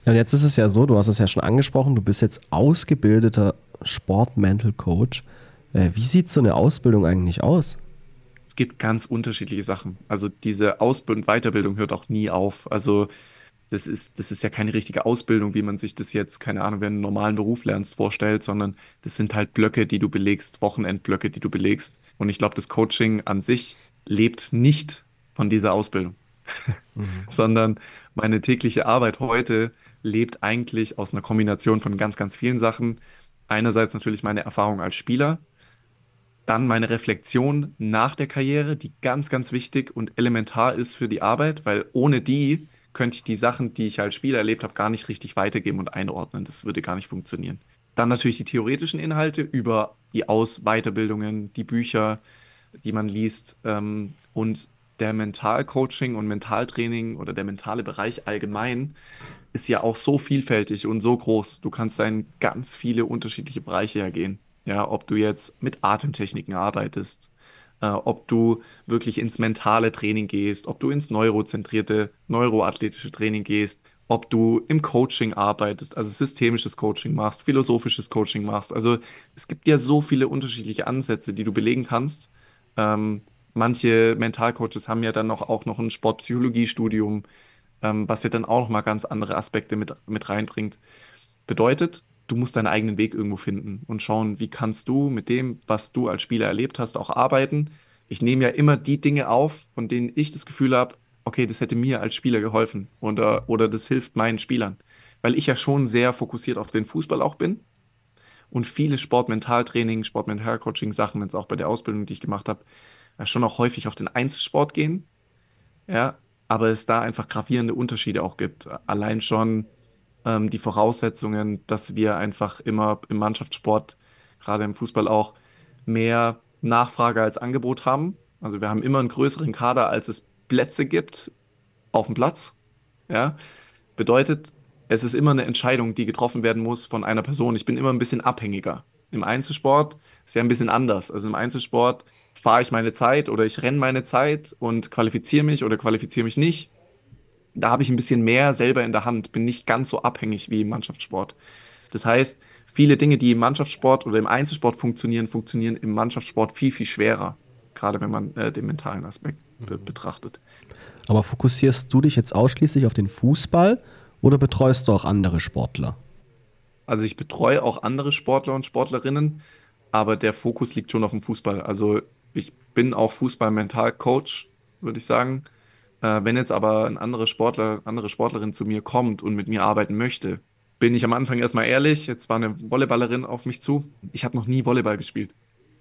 Ja, und jetzt ist es ja so, du hast es ja schon angesprochen, du bist jetzt ausgebildeter Sport-Mental Coach. Äh, wie sieht so eine Ausbildung eigentlich aus? gibt ganz unterschiedliche Sachen. Also diese Ausbildung und Weiterbildung hört auch nie auf. Also das ist, das ist ja keine richtige Ausbildung, wie man sich das jetzt, keine Ahnung, wenn du einen normalen Beruf lernst, vorstellt, sondern das sind halt Blöcke, die du belegst, Wochenendblöcke, die du belegst. Und ich glaube, das Coaching an sich lebt nicht von dieser Ausbildung, mhm. sondern meine tägliche Arbeit heute lebt eigentlich aus einer Kombination von ganz, ganz vielen Sachen. Einerseits natürlich meine Erfahrung als Spieler, dann meine Reflexion nach der Karriere, die ganz, ganz wichtig und elementar ist für die Arbeit, weil ohne die könnte ich die Sachen, die ich als Spieler erlebt habe, gar nicht richtig weitergeben und einordnen. Das würde gar nicht funktionieren. Dann natürlich die theoretischen Inhalte über die Aus-, Weiterbildungen, die Bücher, die man liest ähm, und der Mentalcoaching und Mentaltraining oder der mentale Bereich allgemein ist ja auch so vielfältig und so groß. Du kannst da in ganz viele unterschiedliche Bereiche ergehen. Ja, ob du jetzt mit Atemtechniken arbeitest, äh, ob du wirklich ins mentale Training gehst, ob du ins neurozentrierte, neuroathletische Training gehst, ob du im Coaching arbeitest, also systemisches Coaching machst, philosophisches Coaching machst. Also es gibt ja so viele unterschiedliche Ansätze, die du belegen kannst. Ähm, manche Mentalcoaches haben ja dann noch, auch noch ein Sportpsychologiestudium, ähm, was ja dann auch noch mal ganz andere Aspekte mit, mit reinbringt. Bedeutet, du musst deinen eigenen Weg irgendwo finden und schauen, wie kannst du mit dem, was du als Spieler erlebt hast, auch arbeiten. Ich nehme ja immer die Dinge auf, von denen ich das Gefühl habe, okay, das hätte mir als Spieler geholfen oder, oder das hilft meinen Spielern. Weil ich ja schon sehr fokussiert auf den Fußball auch bin und viele Sportmentaltraining, Sportmentalcoaching-Sachen, jetzt auch bei der Ausbildung, die ich gemacht habe, schon auch häufig auf den Einzelsport gehen. Ja, aber es da einfach gravierende Unterschiede auch gibt. Allein schon ähm, die Voraussetzungen, dass wir einfach immer im Mannschaftssport, gerade im Fußball auch, mehr Nachfrage als Angebot haben. Also wir haben immer einen größeren Kader, als es Plätze gibt auf dem Platz. Ja? Bedeutet, es ist immer eine Entscheidung, die getroffen werden muss von einer Person. Ich bin immer ein bisschen abhängiger. Im Einzelsport ist ja ein bisschen anders. Also im Einzelsport fahre ich meine Zeit oder ich renne meine Zeit und qualifiziere mich oder qualifiziere mich nicht da habe ich ein bisschen mehr selber in der Hand, bin nicht ganz so abhängig wie im Mannschaftssport. Das heißt, viele Dinge, die im Mannschaftssport oder im Einzelsport funktionieren, funktionieren im Mannschaftssport viel, viel schwerer, gerade wenn man äh, den mentalen Aspekt be mhm. betrachtet. Aber fokussierst du dich jetzt ausschließlich auf den Fußball oder betreust du auch andere Sportler? Also ich betreue auch andere Sportler und Sportlerinnen, aber der Fokus liegt schon auf dem Fußball. Also ich bin auch Fußball-Mental-Coach, würde ich sagen. Äh, wenn jetzt aber ein anderer Sportler, andere Sportlerin zu mir kommt und mit mir arbeiten möchte, bin ich am Anfang erstmal ehrlich. Jetzt war eine Volleyballerin auf mich zu. Ich habe noch nie Volleyball gespielt.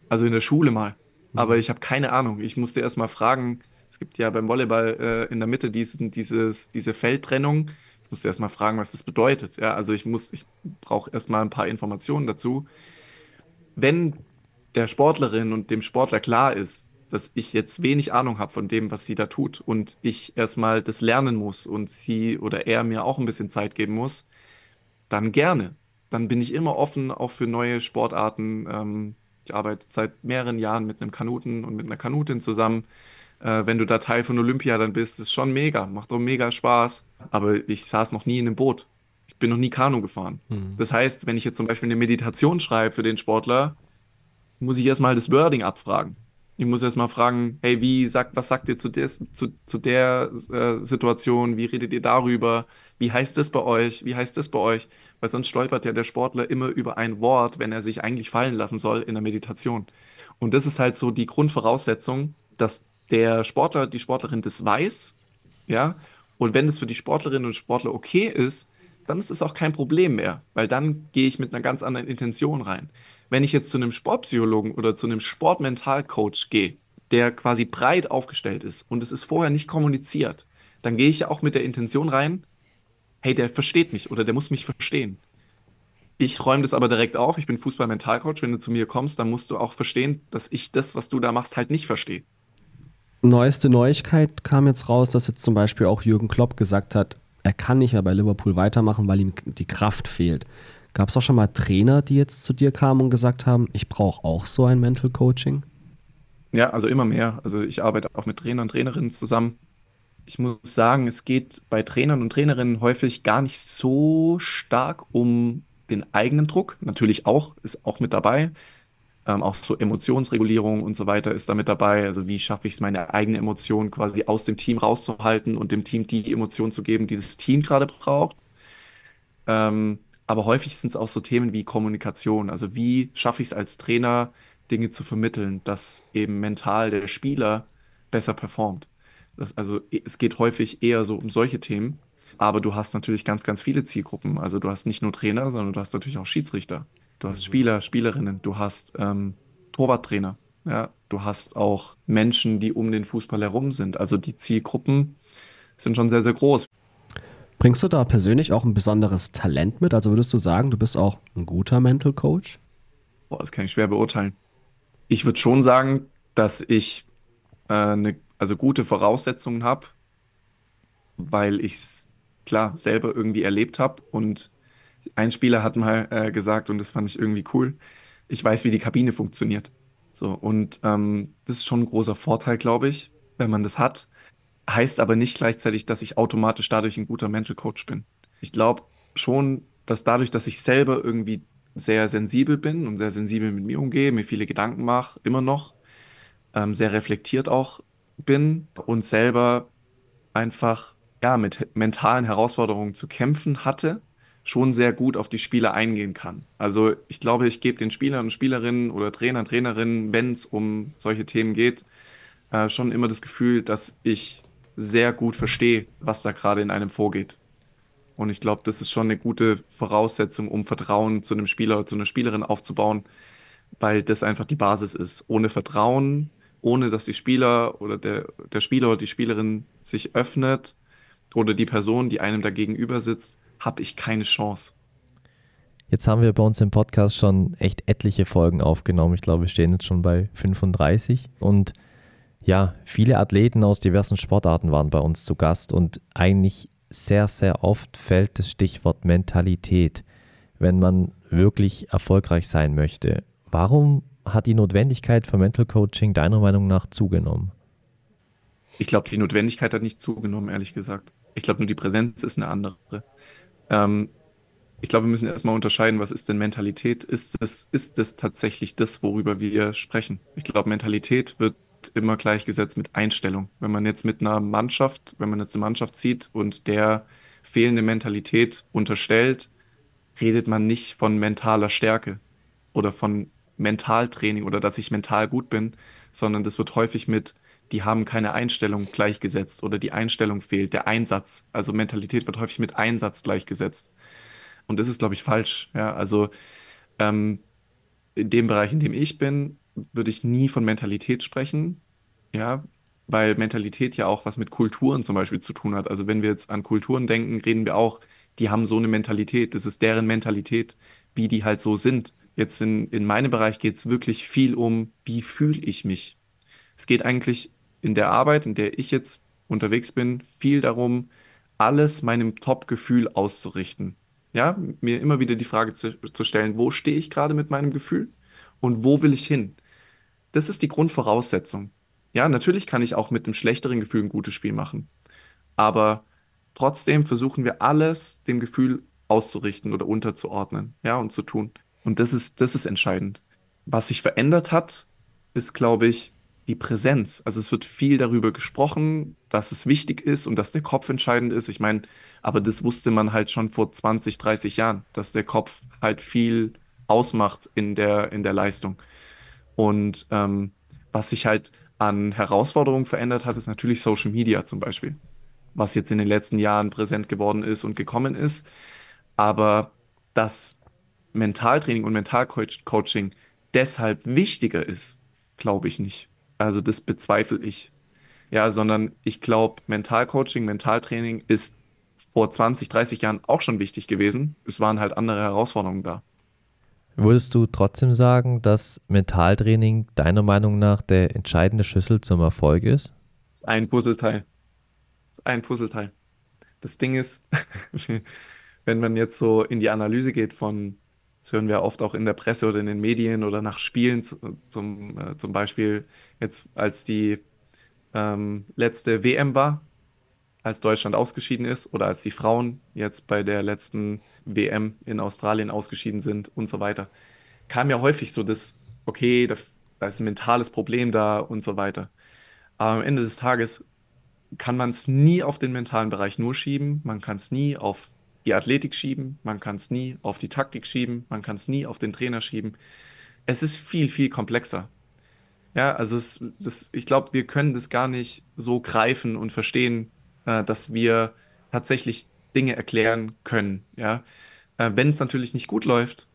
Also in der Schule mal. Mhm. Aber ich habe keine Ahnung. Ich musste erstmal fragen. Es gibt ja beim Volleyball äh, in der Mitte diesen, dieses, diese Feldtrennung. Ich musste erstmal fragen, was das bedeutet. Ja, also ich muss, ich brauche erstmal ein paar Informationen dazu. Wenn der Sportlerin und dem Sportler klar ist, dass ich jetzt wenig Ahnung habe von dem, was sie da tut und ich erstmal das lernen muss und sie oder er mir auch ein bisschen Zeit geben muss, dann gerne. Dann bin ich immer offen auch für neue Sportarten. Ähm, ich arbeite seit mehreren Jahren mit einem Kanuten und mit einer Kanutin zusammen. Äh, wenn du da Teil von Olympia dann bist, ist schon mega, macht doch mega Spaß. Aber ich saß noch nie in einem Boot. Ich bin noch nie Kanu gefahren. Mhm. Das heißt, wenn ich jetzt zum Beispiel eine Meditation schreibe für den Sportler, muss ich erstmal das Wording abfragen. Ich muss erstmal fragen, hey, wie sagt, was sagt ihr zu, des, zu, zu der äh, Situation? Wie redet ihr darüber? Wie heißt das bei euch? Wie heißt das bei euch? Weil sonst stolpert ja der Sportler immer über ein Wort, wenn er sich eigentlich fallen lassen soll in der Meditation. Und das ist halt so die Grundvoraussetzung, dass der Sportler, die Sportlerin das weiß, ja. Und wenn das für die Sportlerinnen und Sportler okay ist, dann ist es auch kein Problem mehr, weil dann gehe ich mit einer ganz anderen Intention rein. Wenn ich jetzt zu einem Sportpsychologen oder zu einem Sportmentalcoach gehe, der quasi breit aufgestellt ist und es ist vorher nicht kommuniziert, dann gehe ich ja auch mit der Intention rein, hey, der versteht mich oder der muss mich verstehen. Ich räume das aber direkt auf. Ich bin Fußball-Mentalcoach. Wenn du zu mir kommst, dann musst du auch verstehen, dass ich das, was du da machst, halt nicht verstehe. Neueste Neuigkeit kam jetzt raus, dass jetzt zum Beispiel auch Jürgen Klopp gesagt hat, er kann nicht mehr bei Liverpool weitermachen, weil ihm die Kraft fehlt. Gab es auch schon mal Trainer, die jetzt zu dir kamen und gesagt haben, ich brauche auch so ein Mental Coaching? Ja, also immer mehr. Also ich arbeite auch mit Trainern und Trainerinnen zusammen. Ich muss sagen, es geht bei Trainern und Trainerinnen häufig gar nicht so stark um den eigenen Druck. Natürlich auch, ist auch mit dabei. Ähm, auch so Emotionsregulierung und so weiter ist da mit dabei. Also wie schaffe ich es, meine eigene Emotion quasi aus dem Team rauszuhalten und dem Team die Emotion zu geben, die das Team gerade braucht. Ähm, aber häufig sind es auch so Themen wie Kommunikation. Also wie schaffe ich es als Trainer, Dinge zu vermitteln, dass eben mental der Spieler besser performt. Das, also es geht häufig eher so um solche Themen. Aber du hast natürlich ganz, ganz viele Zielgruppen. Also du hast nicht nur Trainer, sondern du hast natürlich auch Schiedsrichter. Du hast mhm. Spieler, Spielerinnen, du hast ähm, Torwarttrainer. Ja, du hast auch Menschen, die um den Fußball herum sind. Also die Zielgruppen sind schon sehr, sehr groß. Bringst du da persönlich auch ein besonderes Talent mit? Also würdest du sagen, du bist auch ein guter Mental Coach? Boah, das kann ich schwer beurteilen. Ich würde schon sagen, dass ich äh, eine, also gute Voraussetzungen habe, weil ich es klar selber irgendwie erlebt habe. Und ein Spieler hat mal äh, gesagt, und das fand ich irgendwie cool, ich weiß, wie die Kabine funktioniert. So, und ähm, das ist schon ein großer Vorteil, glaube ich, wenn man das hat heißt aber nicht gleichzeitig, dass ich automatisch dadurch ein guter Mental Coach bin. Ich glaube schon, dass dadurch, dass ich selber irgendwie sehr sensibel bin und sehr sensibel mit mir umgehe, mir viele Gedanken mache, immer noch, ähm, sehr reflektiert auch bin und selber einfach ja, mit mentalen Herausforderungen zu kämpfen hatte, schon sehr gut auf die Spieler eingehen kann. Also ich glaube, ich gebe den Spielern und Spielerinnen oder Trainern, Trainerinnen, wenn es um solche Themen geht, äh, schon immer das Gefühl, dass ich sehr gut verstehe, was da gerade in einem vorgeht. Und ich glaube, das ist schon eine gute Voraussetzung, um Vertrauen zu einem Spieler oder zu einer Spielerin aufzubauen, weil das einfach die Basis ist. Ohne Vertrauen, ohne dass die Spieler oder der, der Spieler oder die Spielerin sich öffnet oder die Person, die einem da gegenüber sitzt, habe ich keine Chance. Jetzt haben wir bei uns im Podcast schon echt etliche Folgen aufgenommen. Ich glaube, wir stehen jetzt schon bei 35 und ja, viele Athleten aus diversen Sportarten waren bei uns zu Gast und eigentlich sehr, sehr oft fällt das Stichwort Mentalität, wenn man wirklich erfolgreich sein möchte. Warum hat die Notwendigkeit für Mental Coaching deiner Meinung nach zugenommen? Ich glaube, die Notwendigkeit hat nicht zugenommen, ehrlich gesagt. Ich glaube, nur die Präsenz ist eine andere. Ähm, ich glaube, wir müssen erstmal unterscheiden, was ist denn Mentalität? Ist es, ist es tatsächlich das, worüber wir sprechen? Ich glaube, Mentalität wird immer gleichgesetzt mit Einstellung. Wenn man jetzt mit einer Mannschaft, wenn man jetzt eine Mannschaft sieht und der fehlende Mentalität unterstellt, redet man nicht von mentaler Stärke oder von Mentaltraining oder dass ich mental gut bin, sondern das wird häufig mit, die haben keine Einstellung gleichgesetzt oder die Einstellung fehlt, der Einsatz. Also Mentalität wird häufig mit Einsatz gleichgesetzt. Und das ist, glaube ich, falsch. Ja, also ähm, in dem Bereich, in dem ich bin, würde ich nie von Mentalität sprechen. Ja, weil Mentalität ja auch was mit Kulturen zum Beispiel zu tun hat. Also wenn wir jetzt an Kulturen denken, reden wir auch, die haben so eine Mentalität. Das ist deren Mentalität, wie die halt so sind. Jetzt in, in meinem Bereich geht es wirklich viel um, wie fühle ich mich. Es geht eigentlich in der Arbeit, in der ich jetzt unterwegs bin, viel darum, alles meinem Top-Gefühl auszurichten. Ja, mir immer wieder die Frage zu, zu stellen, wo stehe ich gerade mit meinem Gefühl und wo will ich hin? Das ist die Grundvoraussetzung. Ja, natürlich kann ich auch mit einem schlechteren Gefühl ein gutes Spiel machen. Aber trotzdem versuchen wir alles dem Gefühl auszurichten oder unterzuordnen, ja, und zu tun. Und das ist, das ist entscheidend. Was sich verändert hat, ist, glaube ich, die Präsenz. Also es wird viel darüber gesprochen, dass es wichtig ist und dass der Kopf entscheidend ist. Ich meine, aber das wusste man halt schon vor 20, 30 Jahren, dass der Kopf halt viel ausmacht in der, in der Leistung. Und ähm, was sich halt an Herausforderungen verändert hat, ist natürlich Social Media zum Beispiel, was jetzt in den letzten Jahren präsent geworden ist und gekommen ist. Aber das Mentaltraining und Mentalcoaching deshalb wichtiger ist, glaube ich nicht. Also das bezweifle ich. Ja, sondern ich glaube, Mentalcoaching, Mentaltraining ist vor 20, 30 Jahren auch schon wichtig gewesen. Es waren halt andere Herausforderungen da. Würdest du trotzdem sagen, dass Mentaltraining deiner Meinung nach der entscheidende Schlüssel zum Erfolg ist? Das ist ein Puzzleteil. Das ist ein Puzzleteil. Das Ding ist, wenn man jetzt so in die Analyse geht von das hören wir oft auch in der Presse oder in den Medien oder nach Spielen, zum, äh, zum Beispiel jetzt als die ähm, letzte WM war, als Deutschland ausgeschieden ist oder als die Frauen jetzt bei der letzten WM in Australien ausgeschieden sind und so weiter, kam ja häufig so das, okay, da, da ist ein mentales Problem da und so weiter. Aber am Ende des Tages kann man es nie auf den mentalen Bereich nur schieben, man kann es nie auf die Athletik schieben, man kann es nie auf die Taktik schieben, man kann es nie auf den Trainer schieben. Es ist viel, viel komplexer. Ja, also es, das, ich glaube, wir können das gar nicht so greifen und verstehen, äh, dass wir tatsächlich Dinge erklären können. Ja, äh, wenn es natürlich nicht gut läuft,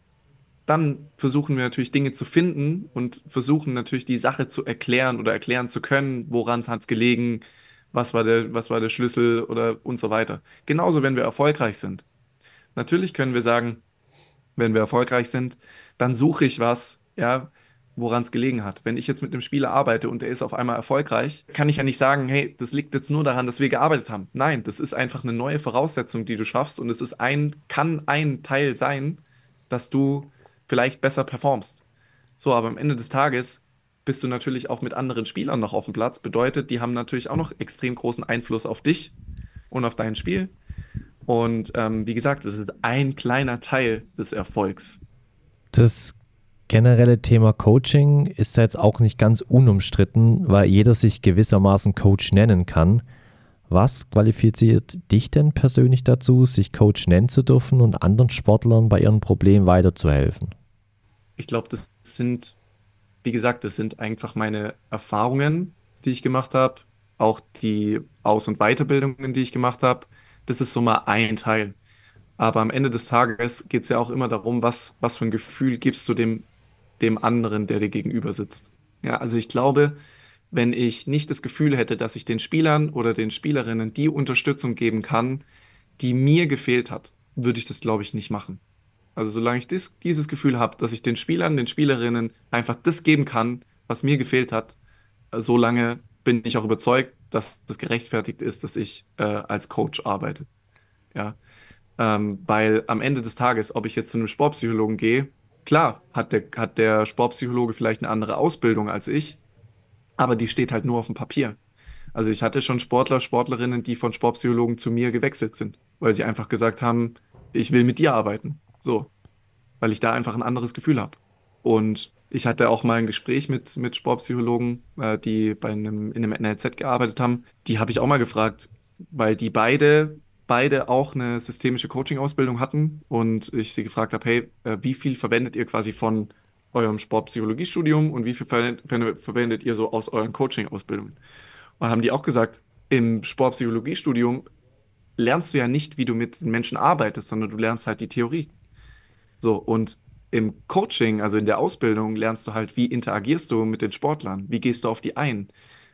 dann versuchen wir natürlich Dinge zu finden und versuchen natürlich die Sache zu erklären oder erklären zu können, woran hat es gelegen, was war der, was war der Schlüssel oder und so weiter. Genauso, wenn wir erfolgreich sind. Natürlich können wir sagen, wenn wir erfolgreich sind, dann suche ich was, ja, woran es gelegen hat. Wenn ich jetzt mit einem Spieler arbeite und der ist auf einmal erfolgreich, kann ich ja nicht sagen, hey, das liegt jetzt nur daran, dass wir gearbeitet haben. Nein, das ist einfach eine neue Voraussetzung, die du schaffst und es ist ein, kann ein Teil sein, dass du vielleicht besser performst. So, aber am Ende des Tages bist du natürlich auch mit anderen Spielern noch auf dem Platz. Bedeutet, die haben natürlich auch noch extrem großen Einfluss auf dich und auf dein Spiel. Und ähm, wie gesagt, das ist ein kleiner Teil des Erfolgs. Das generelle Thema Coaching ist jetzt auch nicht ganz unumstritten, weil jeder sich gewissermaßen Coach nennen kann. Was qualifiziert dich denn persönlich dazu, sich Coach nennen zu dürfen und anderen Sportlern bei ihren Problemen weiterzuhelfen? Ich glaube, das sind wie gesagt, das sind einfach meine Erfahrungen, die ich gemacht habe, auch die Aus- und Weiterbildungen, die ich gemacht habe. Das ist so mal ein Teil. Aber am Ende des Tages geht es ja auch immer darum, was, was für ein Gefühl gibst du dem, dem anderen, der dir gegenüber sitzt. Ja, also ich glaube, wenn ich nicht das Gefühl hätte, dass ich den Spielern oder den Spielerinnen die Unterstützung geben kann, die mir gefehlt hat, würde ich das, glaube ich, nicht machen. Also solange ich dies, dieses Gefühl habe, dass ich den Spielern, den Spielerinnen einfach das geben kann, was mir gefehlt hat, solange bin ich auch überzeugt, dass das gerechtfertigt ist, dass ich äh, als Coach arbeite. Ja. Ähm, weil am Ende des Tages, ob ich jetzt zu einem Sportpsychologen gehe, klar, hat der, hat der Sportpsychologe vielleicht eine andere Ausbildung als ich, aber die steht halt nur auf dem Papier. Also ich hatte schon Sportler, Sportlerinnen, die von Sportpsychologen zu mir gewechselt sind, weil sie einfach gesagt haben, ich will mit dir arbeiten. So. Weil ich da einfach ein anderes Gefühl habe. Und Ich hatte auch mal ein Gespräch mit, mit Sportpsychologen, äh, die bei einem, in einem NLZ gearbeitet haben. Die habe ich auch mal gefragt, weil die beide, beide auch eine systemische Coaching-Ausbildung hatten und ich sie gefragt habe, hey, äh, wie viel verwendet ihr quasi von eurem Sportpsychologiestudium und wie viel ver verwendet ihr so aus euren Coaching-Ausbildungen? Und haben die auch gesagt, im Sportpsychologiestudium lernst du ja nicht, wie du mit den Menschen arbeitest, sondern du lernst halt die Theorie. So, und im Coaching, also in der Ausbildung, lernst du halt, wie interagierst du mit den Sportlern? Wie gehst du auf die ein?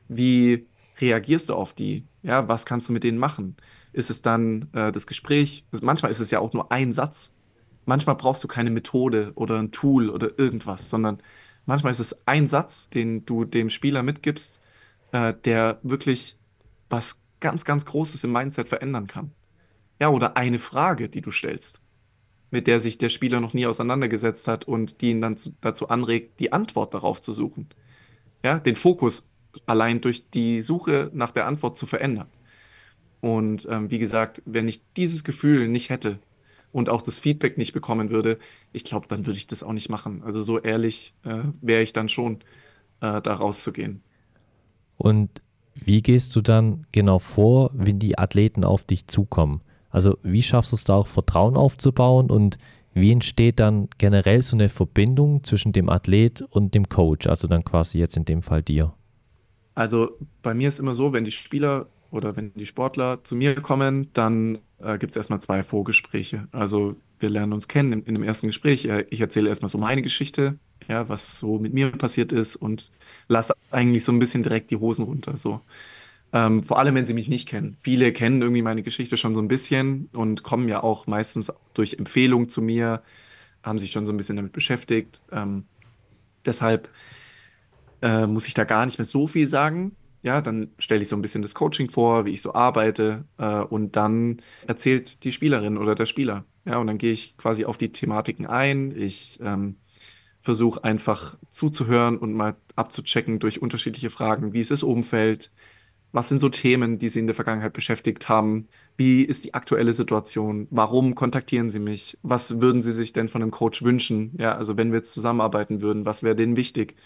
Wie reagierst du auf die? Ja, was kannst du mit denen machen? Ist es dann äh, das Gespräch? Manchmal ist es ja auch nur ein Satz. Manchmal brauchst du keine Methode oder ein Tool oder irgendwas, sondern manchmal ist es ein Satz, den du dem Spieler mitgibst, äh, der wirklich was ganz, ganz Großes im Mindset verändern kann. Ja, oder eine Frage, die du stellst, mit der sich der Spieler noch nie auseinandergesetzt hat und die ihn dann zu, dazu anregt, die Antwort darauf zu suchen. Ja, den Fokus allein durch die Suche nach der Antwort zu verändern. Und ähm, wie gesagt, wenn ich dieses Gefühl nicht hätte und auch das Feedback nicht bekommen würde, ich glaube, dann würde ich das auch nicht machen. Also so ehrlich äh, wäre ich dann schon, äh, da rauszugehen. Und wie gehst du dann genau vor, wenn die Athleten auf dich zukommen? Also wie schaffst du es da auch Vertrauen aufzubauen und wie entsteht dann generell so eine Verbindung zwischen dem Athlet und dem Coach, also dann quasi jetzt in dem Fall dir? Also bei mir ist immer so, wenn die Spieler oder wenn die Sportler zu mir kommen, dann äh, gibt es erstmal zwei Vorgespräche. Also wir lernen uns kennen in, in dem ersten Gespräch. Äh, ich erzähle erstmal so meine Geschichte, ja, was so mit mir passiert ist und lasse eigentlich so ein bisschen direkt die Hosen runter. So. Ähm, vor allem, wenn sie mich nicht kennen. Viele kennen irgendwie meine Geschichte schon so ein bisschen und kommen ja auch meistens durch Empfehlung zu mir, haben sich schon so ein bisschen damit beschäftigt. Ähm, deshalb äh, muss ich da gar nicht mehr so viel sagen. Ja, dann stelle ich so ein bisschen das Coaching vor, wie ich so arbeite, äh, und dann erzählt die Spielerin oder der Spieler. Ja, und dann gehe ich quasi auf die Thematiken ein. Ich ähm, versuche einfach zuzuhören und mal abzuchecken durch unterschiedliche Fragen, wie ist das Umfeld, was sind so Themen, die Sie in der Vergangenheit beschäftigt haben, wie ist die aktuelle Situation, warum kontaktieren Sie mich, was würden Sie sich denn von einem Coach wünschen, ja, also wenn wir jetzt zusammenarbeiten würden, was wäre denen wichtig?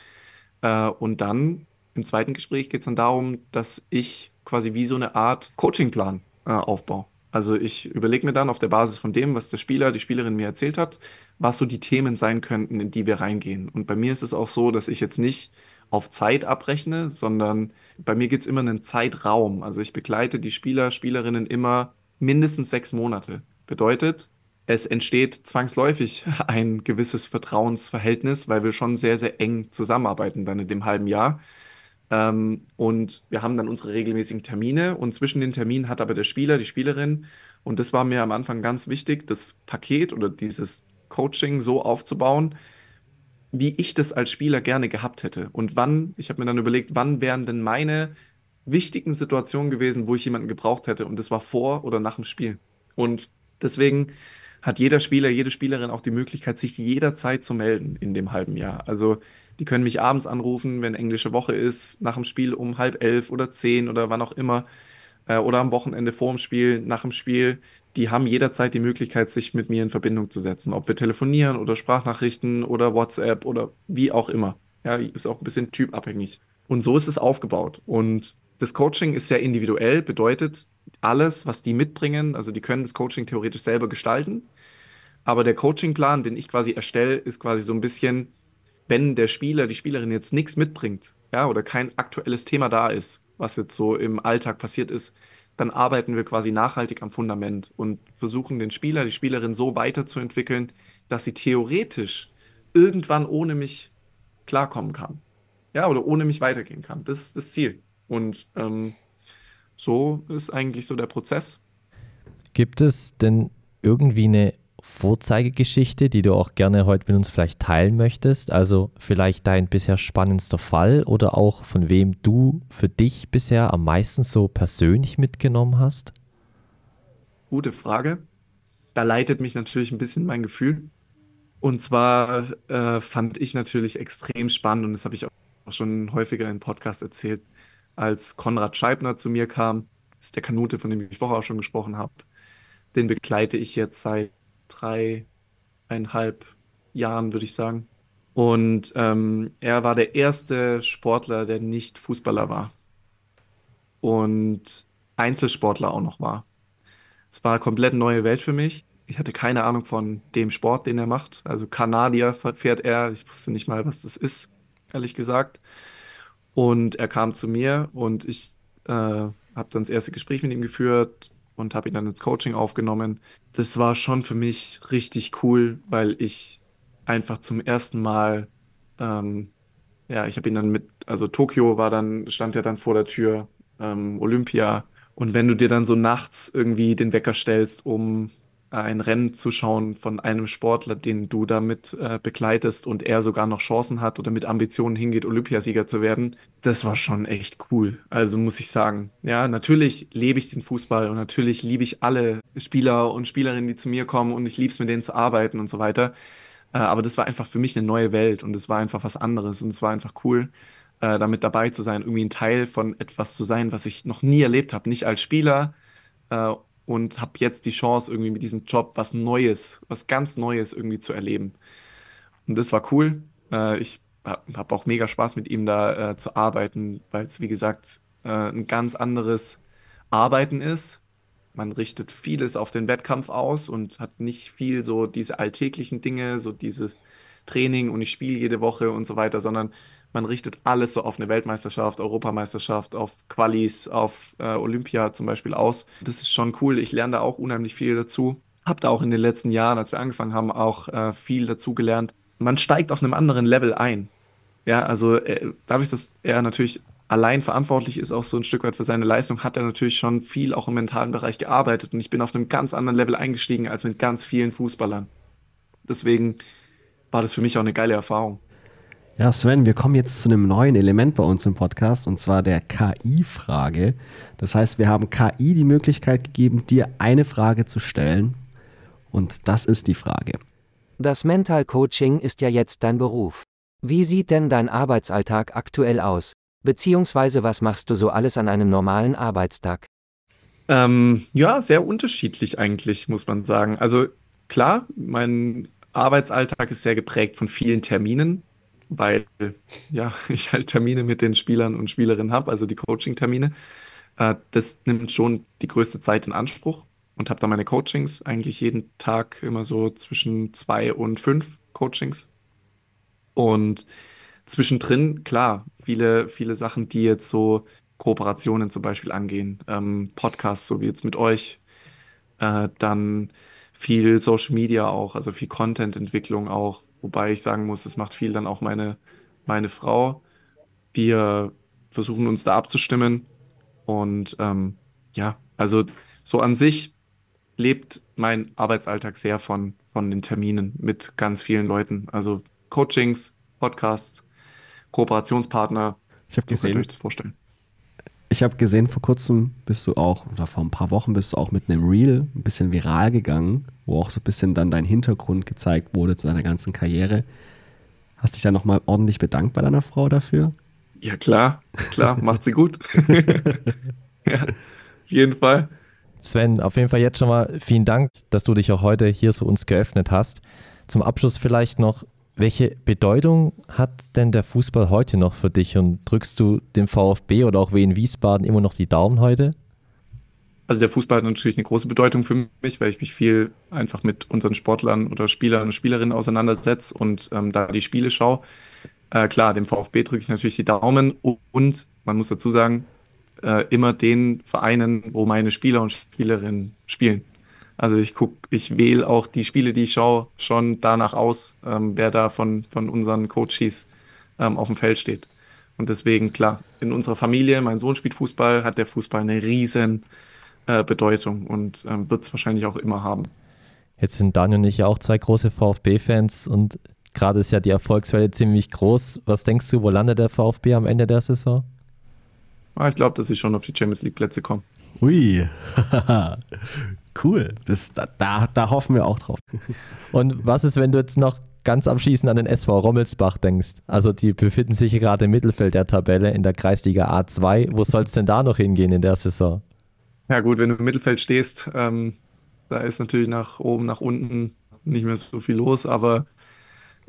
Äh, und dann im zweiten Gespräch geht es dann darum, dass ich quasi wie so eine Art Coachingplan äh, aufbaue. Also ich überlege mir dann auf der Basis von dem, was der Spieler, die Spielerin mir erzählt hat, was so die Themen sein könnten, in die wir reingehen. Und bei mir ist es auch so, dass ich jetzt nicht auf Zeit abrechne, sondern bei mir gibt es immer einen Zeitraum. Also ich begleite die Spieler, Spielerinnen immer mindestens sechs Monate. Bedeutet, es entsteht zwangsläufig ein gewisses Vertrauensverhältnis, weil wir schon sehr, sehr eng zusammenarbeiten dann in dem halben Jahr. Ähm, und wir haben dann unsere regelmäßigen Termine und zwischen den Terminen hat aber der Spieler, die Spielerin, und das war mir am Anfang ganz wichtig, das Paket oder dieses Coaching so aufzubauen, wie ich das als Spieler gerne gehabt hätte. Und wann, ich habe mir dann überlegt, wann wären denn meine wichtigen Situationen gewesen, wo ich jemanden gebraucht hätte. Und das war vor oder nach dem Spiel. Und deswegen hat jeder Spieler, jede Spielerin auch die Möglichkeit, sich jederzeit zu melden in dem halben Jahr. Also die können mich abends anrufen, wenn englische Woche ist, nach dem Spiel um halb elf oder zehn oder wann auch immer. Äh, oder am Wochenende vor dem Spiel, nach dem Spiel die haben jederzeit die Möglichkeit, sich mit mir in Verbindung zu setzen. Ob wir telefonieren oder Sprachnachrichten oder WhatsApp oder wie auch immer. Ja, ist auch ein bisschen typabhängig. Und so ist es aufgebaut. Und das Coaching ist sehr individuell, bedeutet alles, was die mitbringen, also die können das Coaching theoretisch selber gestalten. Aber der Coachingplan, den ich quasi erstelle, ist quasi so ein bisschen, wenn der Spieler, die Spielerin jetzt nichts mitbringt, ja, oder kein aktuelles Thema da ist, was jetzt so im Alltag passiert ist, dann arbeiten wir quasi nachhaltig am Fundament und versuchen den Spieler, die Spielerin so weiterzuentwickeln, dass sie theoretisch irgendwann ohne mich klarkommen kann. Ja, oder ohne mich weitergehen kann. Das ist das Ziel. Und ähm, so ist eigentlich so der Prozess. Gibt es denn irgendwie eine Vorzeigegeschichte, die du auch gerne heute mit uns vielleicht teilen möchtest? Also vielleicht dein bisher spannendster Fall oder auch von wem du für dich bisher am meisten so persönlich mitgenommen hast? Gute Frage. Da leitet mich natürlich ein bisschen mein Gefühl. Und zwar äh, fand ich natürlich extrem spannend, und das habe ich auch schon häufiger im Podcast erzählt, als Konrad Scheibner zu mir kam, ist der Kanute, von dem ich vorher auch schon gesprochen habe. Den begleite ich jetzt seit dreieinhalb Jahren, würde ich sagen. Und ähm, er war der erste Sportler, der nicht Fußballer war und Einzelsportler auch noch war. Es war eine komplett neue Welt für mich. Ich hatte keine Ahnung von dem Sport, den er macht. Also Kanadier fährt er. Ich wusste nicht mal, was das ist, ehrlich gesagt. Und er kam zu mir und ich äh, habe dann das erste Gespräch mit ihm geführt und habe ihn dann ins Coaching aufgenommen. Das war schon für mich richtig cool, weil ich einfach zum ersten Mal, ähm, ja, ich habe ihn dann mit, also Tokio war dann, stand ja dann vor der Tür, ähm, Olympia. Und wenn du dir dann so nachts irgendwie den Wecker stellst, um ein Rennen zu schauen von einem Sportler, den du damit äh, begleitest und er sogar noch Chancen hat oder mit Ambitionen hingeht, Olympiasieger zu werden, das war schon echt cool. Also muss ich sagen, ja, natürlich lebe ich den Fußball und natürlich liebe ich alle Spieler und Spielerinnen, die zu mir kommen und ich liebe es, mit denen zu arbeiten und so weiter. Äh, aber das war einfach für mich eine neue Welt und es war einfach was anderes und es war einfach cool, äh, damit dabei zu sein, irgendwie ein Teil von etwas zu sein, was ich noch nie erlebt habe, nicht als Spieler äh, und habe jetzt die Chance, irgendwie mit diesem Job was Neues, was ganz Neues irgendwie zu erleben. Und das war cool. Äh, ich habe auch mega Spaß mit ihm da äh, zu arbeiten, weil es, wie gesagt, äh, ein ganz anderes Arbeiten ist. Man richtet vieles auf den Wettkampf aus und hat nicht viel so diese alltäglichen Dinge, so dieses Training und ich spiele jede Woche und so weiter, sondern man richtet alles so auf eine Weltmeisterschaft, Europameisterschaft, auf Qualis, auf äh, Olympia zum Beispiel aus. Das ist schon cool. Ich lerne da auch unheimlich viel dazu. Hab da auch in den letzten Jahren, als wir angefangen haben, auch äh, viel dazu gelernt. Man steigt auf einem anderen Level ein. Ja, also äh, dadurch, dass er natürlich allein verantwortlich ist, auch so ein Stück weit für seine Leistung, hat er natürlich schon viel auch im mentalen Bereich gearbeitet. Und ich bin auf einem ganz anderen Level eingestiegen als mit ganz vielen Fußballern. Deswegen war das für mich auch eine geile Erfahrung. Ja, Sven, wir kommen jetzt zu einem neuen Element bei uns im Podcast und zwar der KI-Frage. Das heißt, wir haben KI die Möglichkeit gegeben, dir eine Frage zu stellen und das ist die Frage. Das Mental Coaching ist ja jetzt dein Beruf. Wie sieht denn dein Arbeitsalltag aktuell aus? Beziehungsweise was machst du so alles an einem normalen Arbeitstag? Ähm, ja, sehr unterschiedlich eigentlich, muss man sagen. Also klar, mein Arbeitsalltag ist sehr geprägt von vielen Terminen, weil ja, ich halt Termine mit den Spielern und Spielerinnen habe, also die Coaching-Termine. Äh, das nimmt schon die größte Zeit in Anspruch und habe da meine Coachings eigentlich jeden Tag immer so zwischen zwei und fünf Coachings. Und zwischendrin, klar, viele, viele Sachen, die jetzt so Kooperationen zum Beispiel angehen, ähm, Podcasts, so wie jetzt mit euch, äh, dann viel Social Media auch, also viel Content-Entwicklung auch, Wobei ich sagen muss, das macht viel dann auch meine, meine Frau. Wir versuchen uns da abzustimmen. Und ähm, ja, also so an sich lebt mein Arbeitsalltag sehr von, von den Terminen mit ganz vielen Leuten. Also Coachings, Podcasts, Kooperationspartner. Ich habe gesehen, vorstellen. Ich habe gesehen, vor kurzem bist du auch, oder vor ein paar Wochen bist du auch mit einem Reel ein bisschen viral gegangen, wo auch so ein bisschen dann dein Hintergrund gezeigt wurde zu deiner ganzen Karriere. Hast dich da nochmal ordentlich bedankt bei deiner Frau dafür? Ja, klar, klar, macht sie gut. ja, auf jeden Fall. Sven, auf jeden Fall jetzt schon mal vielen Dank, dass du dich auch heute hier so uns geöffnet hast. Zum Abschluss vielleicht noch, welche Bedeutung hat denn der Fußball heute noch für dich und drückst du dem VfB oder auch Wien Wiesbaden immer noch die Daumen heute? Also der Fußball hat natürlich eine große Bedeutung für mich, weil ich mich viel einfach mit unseren Sportlern oder Spielern und Spielerinnen auseinandersetze und ähm, da die Spiele schaue. Äh, klar, dem VfB drücke ich natürlich die Daumen und man muss dazu sagen, äh, immer den Vereinen, wo meine Spieler und Spielerinnen spielen. Also ich gucke, ich wähle auch die Spiele, die ich schaue, schon danach aus, ähm, wer da von, von unseren Coaches ähm, auf dem Feld steht. Und deswegen, klar, in unserer Familie, mein Sohn spielt Fußball, hat der Fußball eine riesen äh, Bedeutung und ähm, wird es wahrscheinlich auch immer haben. Jetzt sind Daniel und ich ja auch zwei große VfB-Fans und gerade ist ja die Erfolgswelle ziemlich groß. Was denkst du, wo landet der VfB am Ende der Saison? Ah, ich glaube, dass sie schon auf die Champions League-Plätze kommen. Ui, cool. Das, da, da hoffen wir auch drauf. Und was ist, wenn du jetzt noch ganz am Schießen an den SV Rommelsbach denkst? Also die befinden sich gerade im Mittelfeld der Tabelle in der Kreisliga A2. Wo soll es denn da noch hingehen in der Saison? Ja gut, wenn du im Mittelfeld stehst, ähm, da ist natürlich nach oben, nach unten nicht mehr so viel los, aber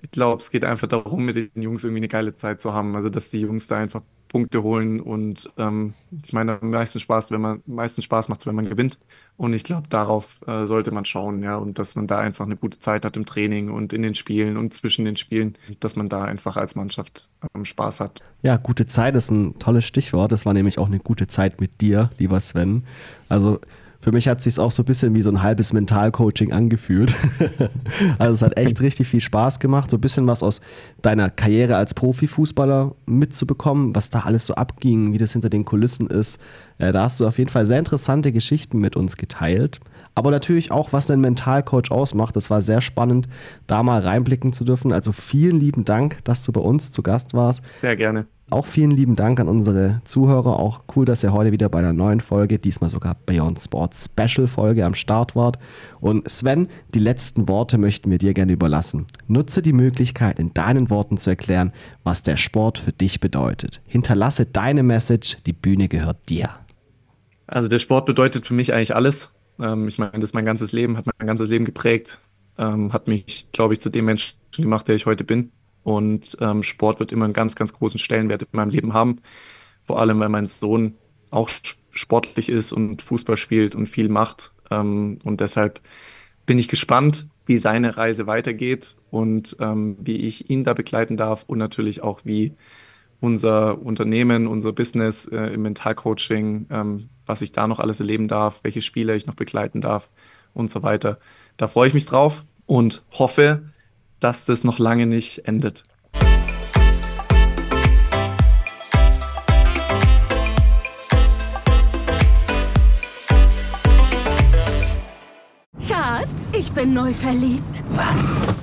ich glaube, es geht einfach darum, mit den Jungs irgendwie eine geile Zeit zu haben. Also, dass die Jungs da einfach Punkte holen und ähm, ich meine, am meisten Spaß, wenn man, am meisten Spaß macht es, wenn man gewinnt. Und ich glaube, darauf äh, sollte man schauen, ja, und dass man da einfach eine gute Zeit hat im Training und in den Spielen und zwischen den Spielen, dass man da einfach als Mannschaft ähm, Spaß hat. Ja, gute Zeit ist ein tolles Stichwort. Das war nämlich auch eine gute Zeit mit dir, lieber Sven. Also für mich hat es sich auch so ein bisschen wie so ein halbes Mentalcoaching angefühlt. also es hat echt richtig viel Spaß gemacht, so ein bisschen was aus deiner Karriere als Profifußballer mitzubekommen, was da alles so abging, wie das hinter den Kulissen ist. Äh, da hast du auf jeden Fall sehr interessante Geschichten mit uns geteilt. Aber natürlich auch, was ein Mentalcoach ausmacht. Das war sehr spannend, da mal reinblicken zu dürfen. Also vielen lieben Dank, dass du bei uns zu Gast warst. Sehr gerne. Auch vielen lieben Dank an unsere Zuhörer. Auch cool, dass ihr heute wieder bei einer neuen Folge, diesmal sogar Beyond Sports Special Folge am Start wart. Und Sven, die letzten Worte möchten wir dir gerne überlassen. Nutze die Möglichkeit, in deinen Worten zu erklären, was der Sport für dich bedeutet. Hinterlasse deine Message, die Bühne gehört dir. Also der Sport bedeutet für mich eigentlich alles. Ähm, ich meine, das ist mein ganzes Leben, hat mein ganzes Leben geprägt, ähm, hat mich, glaube ich, zu dem Menschen gemacht, der ich heute bin. Und ähm, Sport wird immer einen ganz, ganz großen Stellenwert in meinem Leben haben. Vor allem, weil mein Sohn auch sportlich ist und Fußball spielt und viel macht. Ähm, und deshalb bin ich gespannt, wie seine Reise weitergeht und ähm, wie ich ihn da begleiten darf und natürlich auch, wie unser Unternehmen, unser Business äh, im Mentalcoaching, ähm, was ich da noch alles erleben darf, welche Spieler ich noch begleiten darf und so weiter. Da freue ich mich drauf und hoffe, dass das noch lange nicht endet. Schatz, ich bin neu verliebt. Was?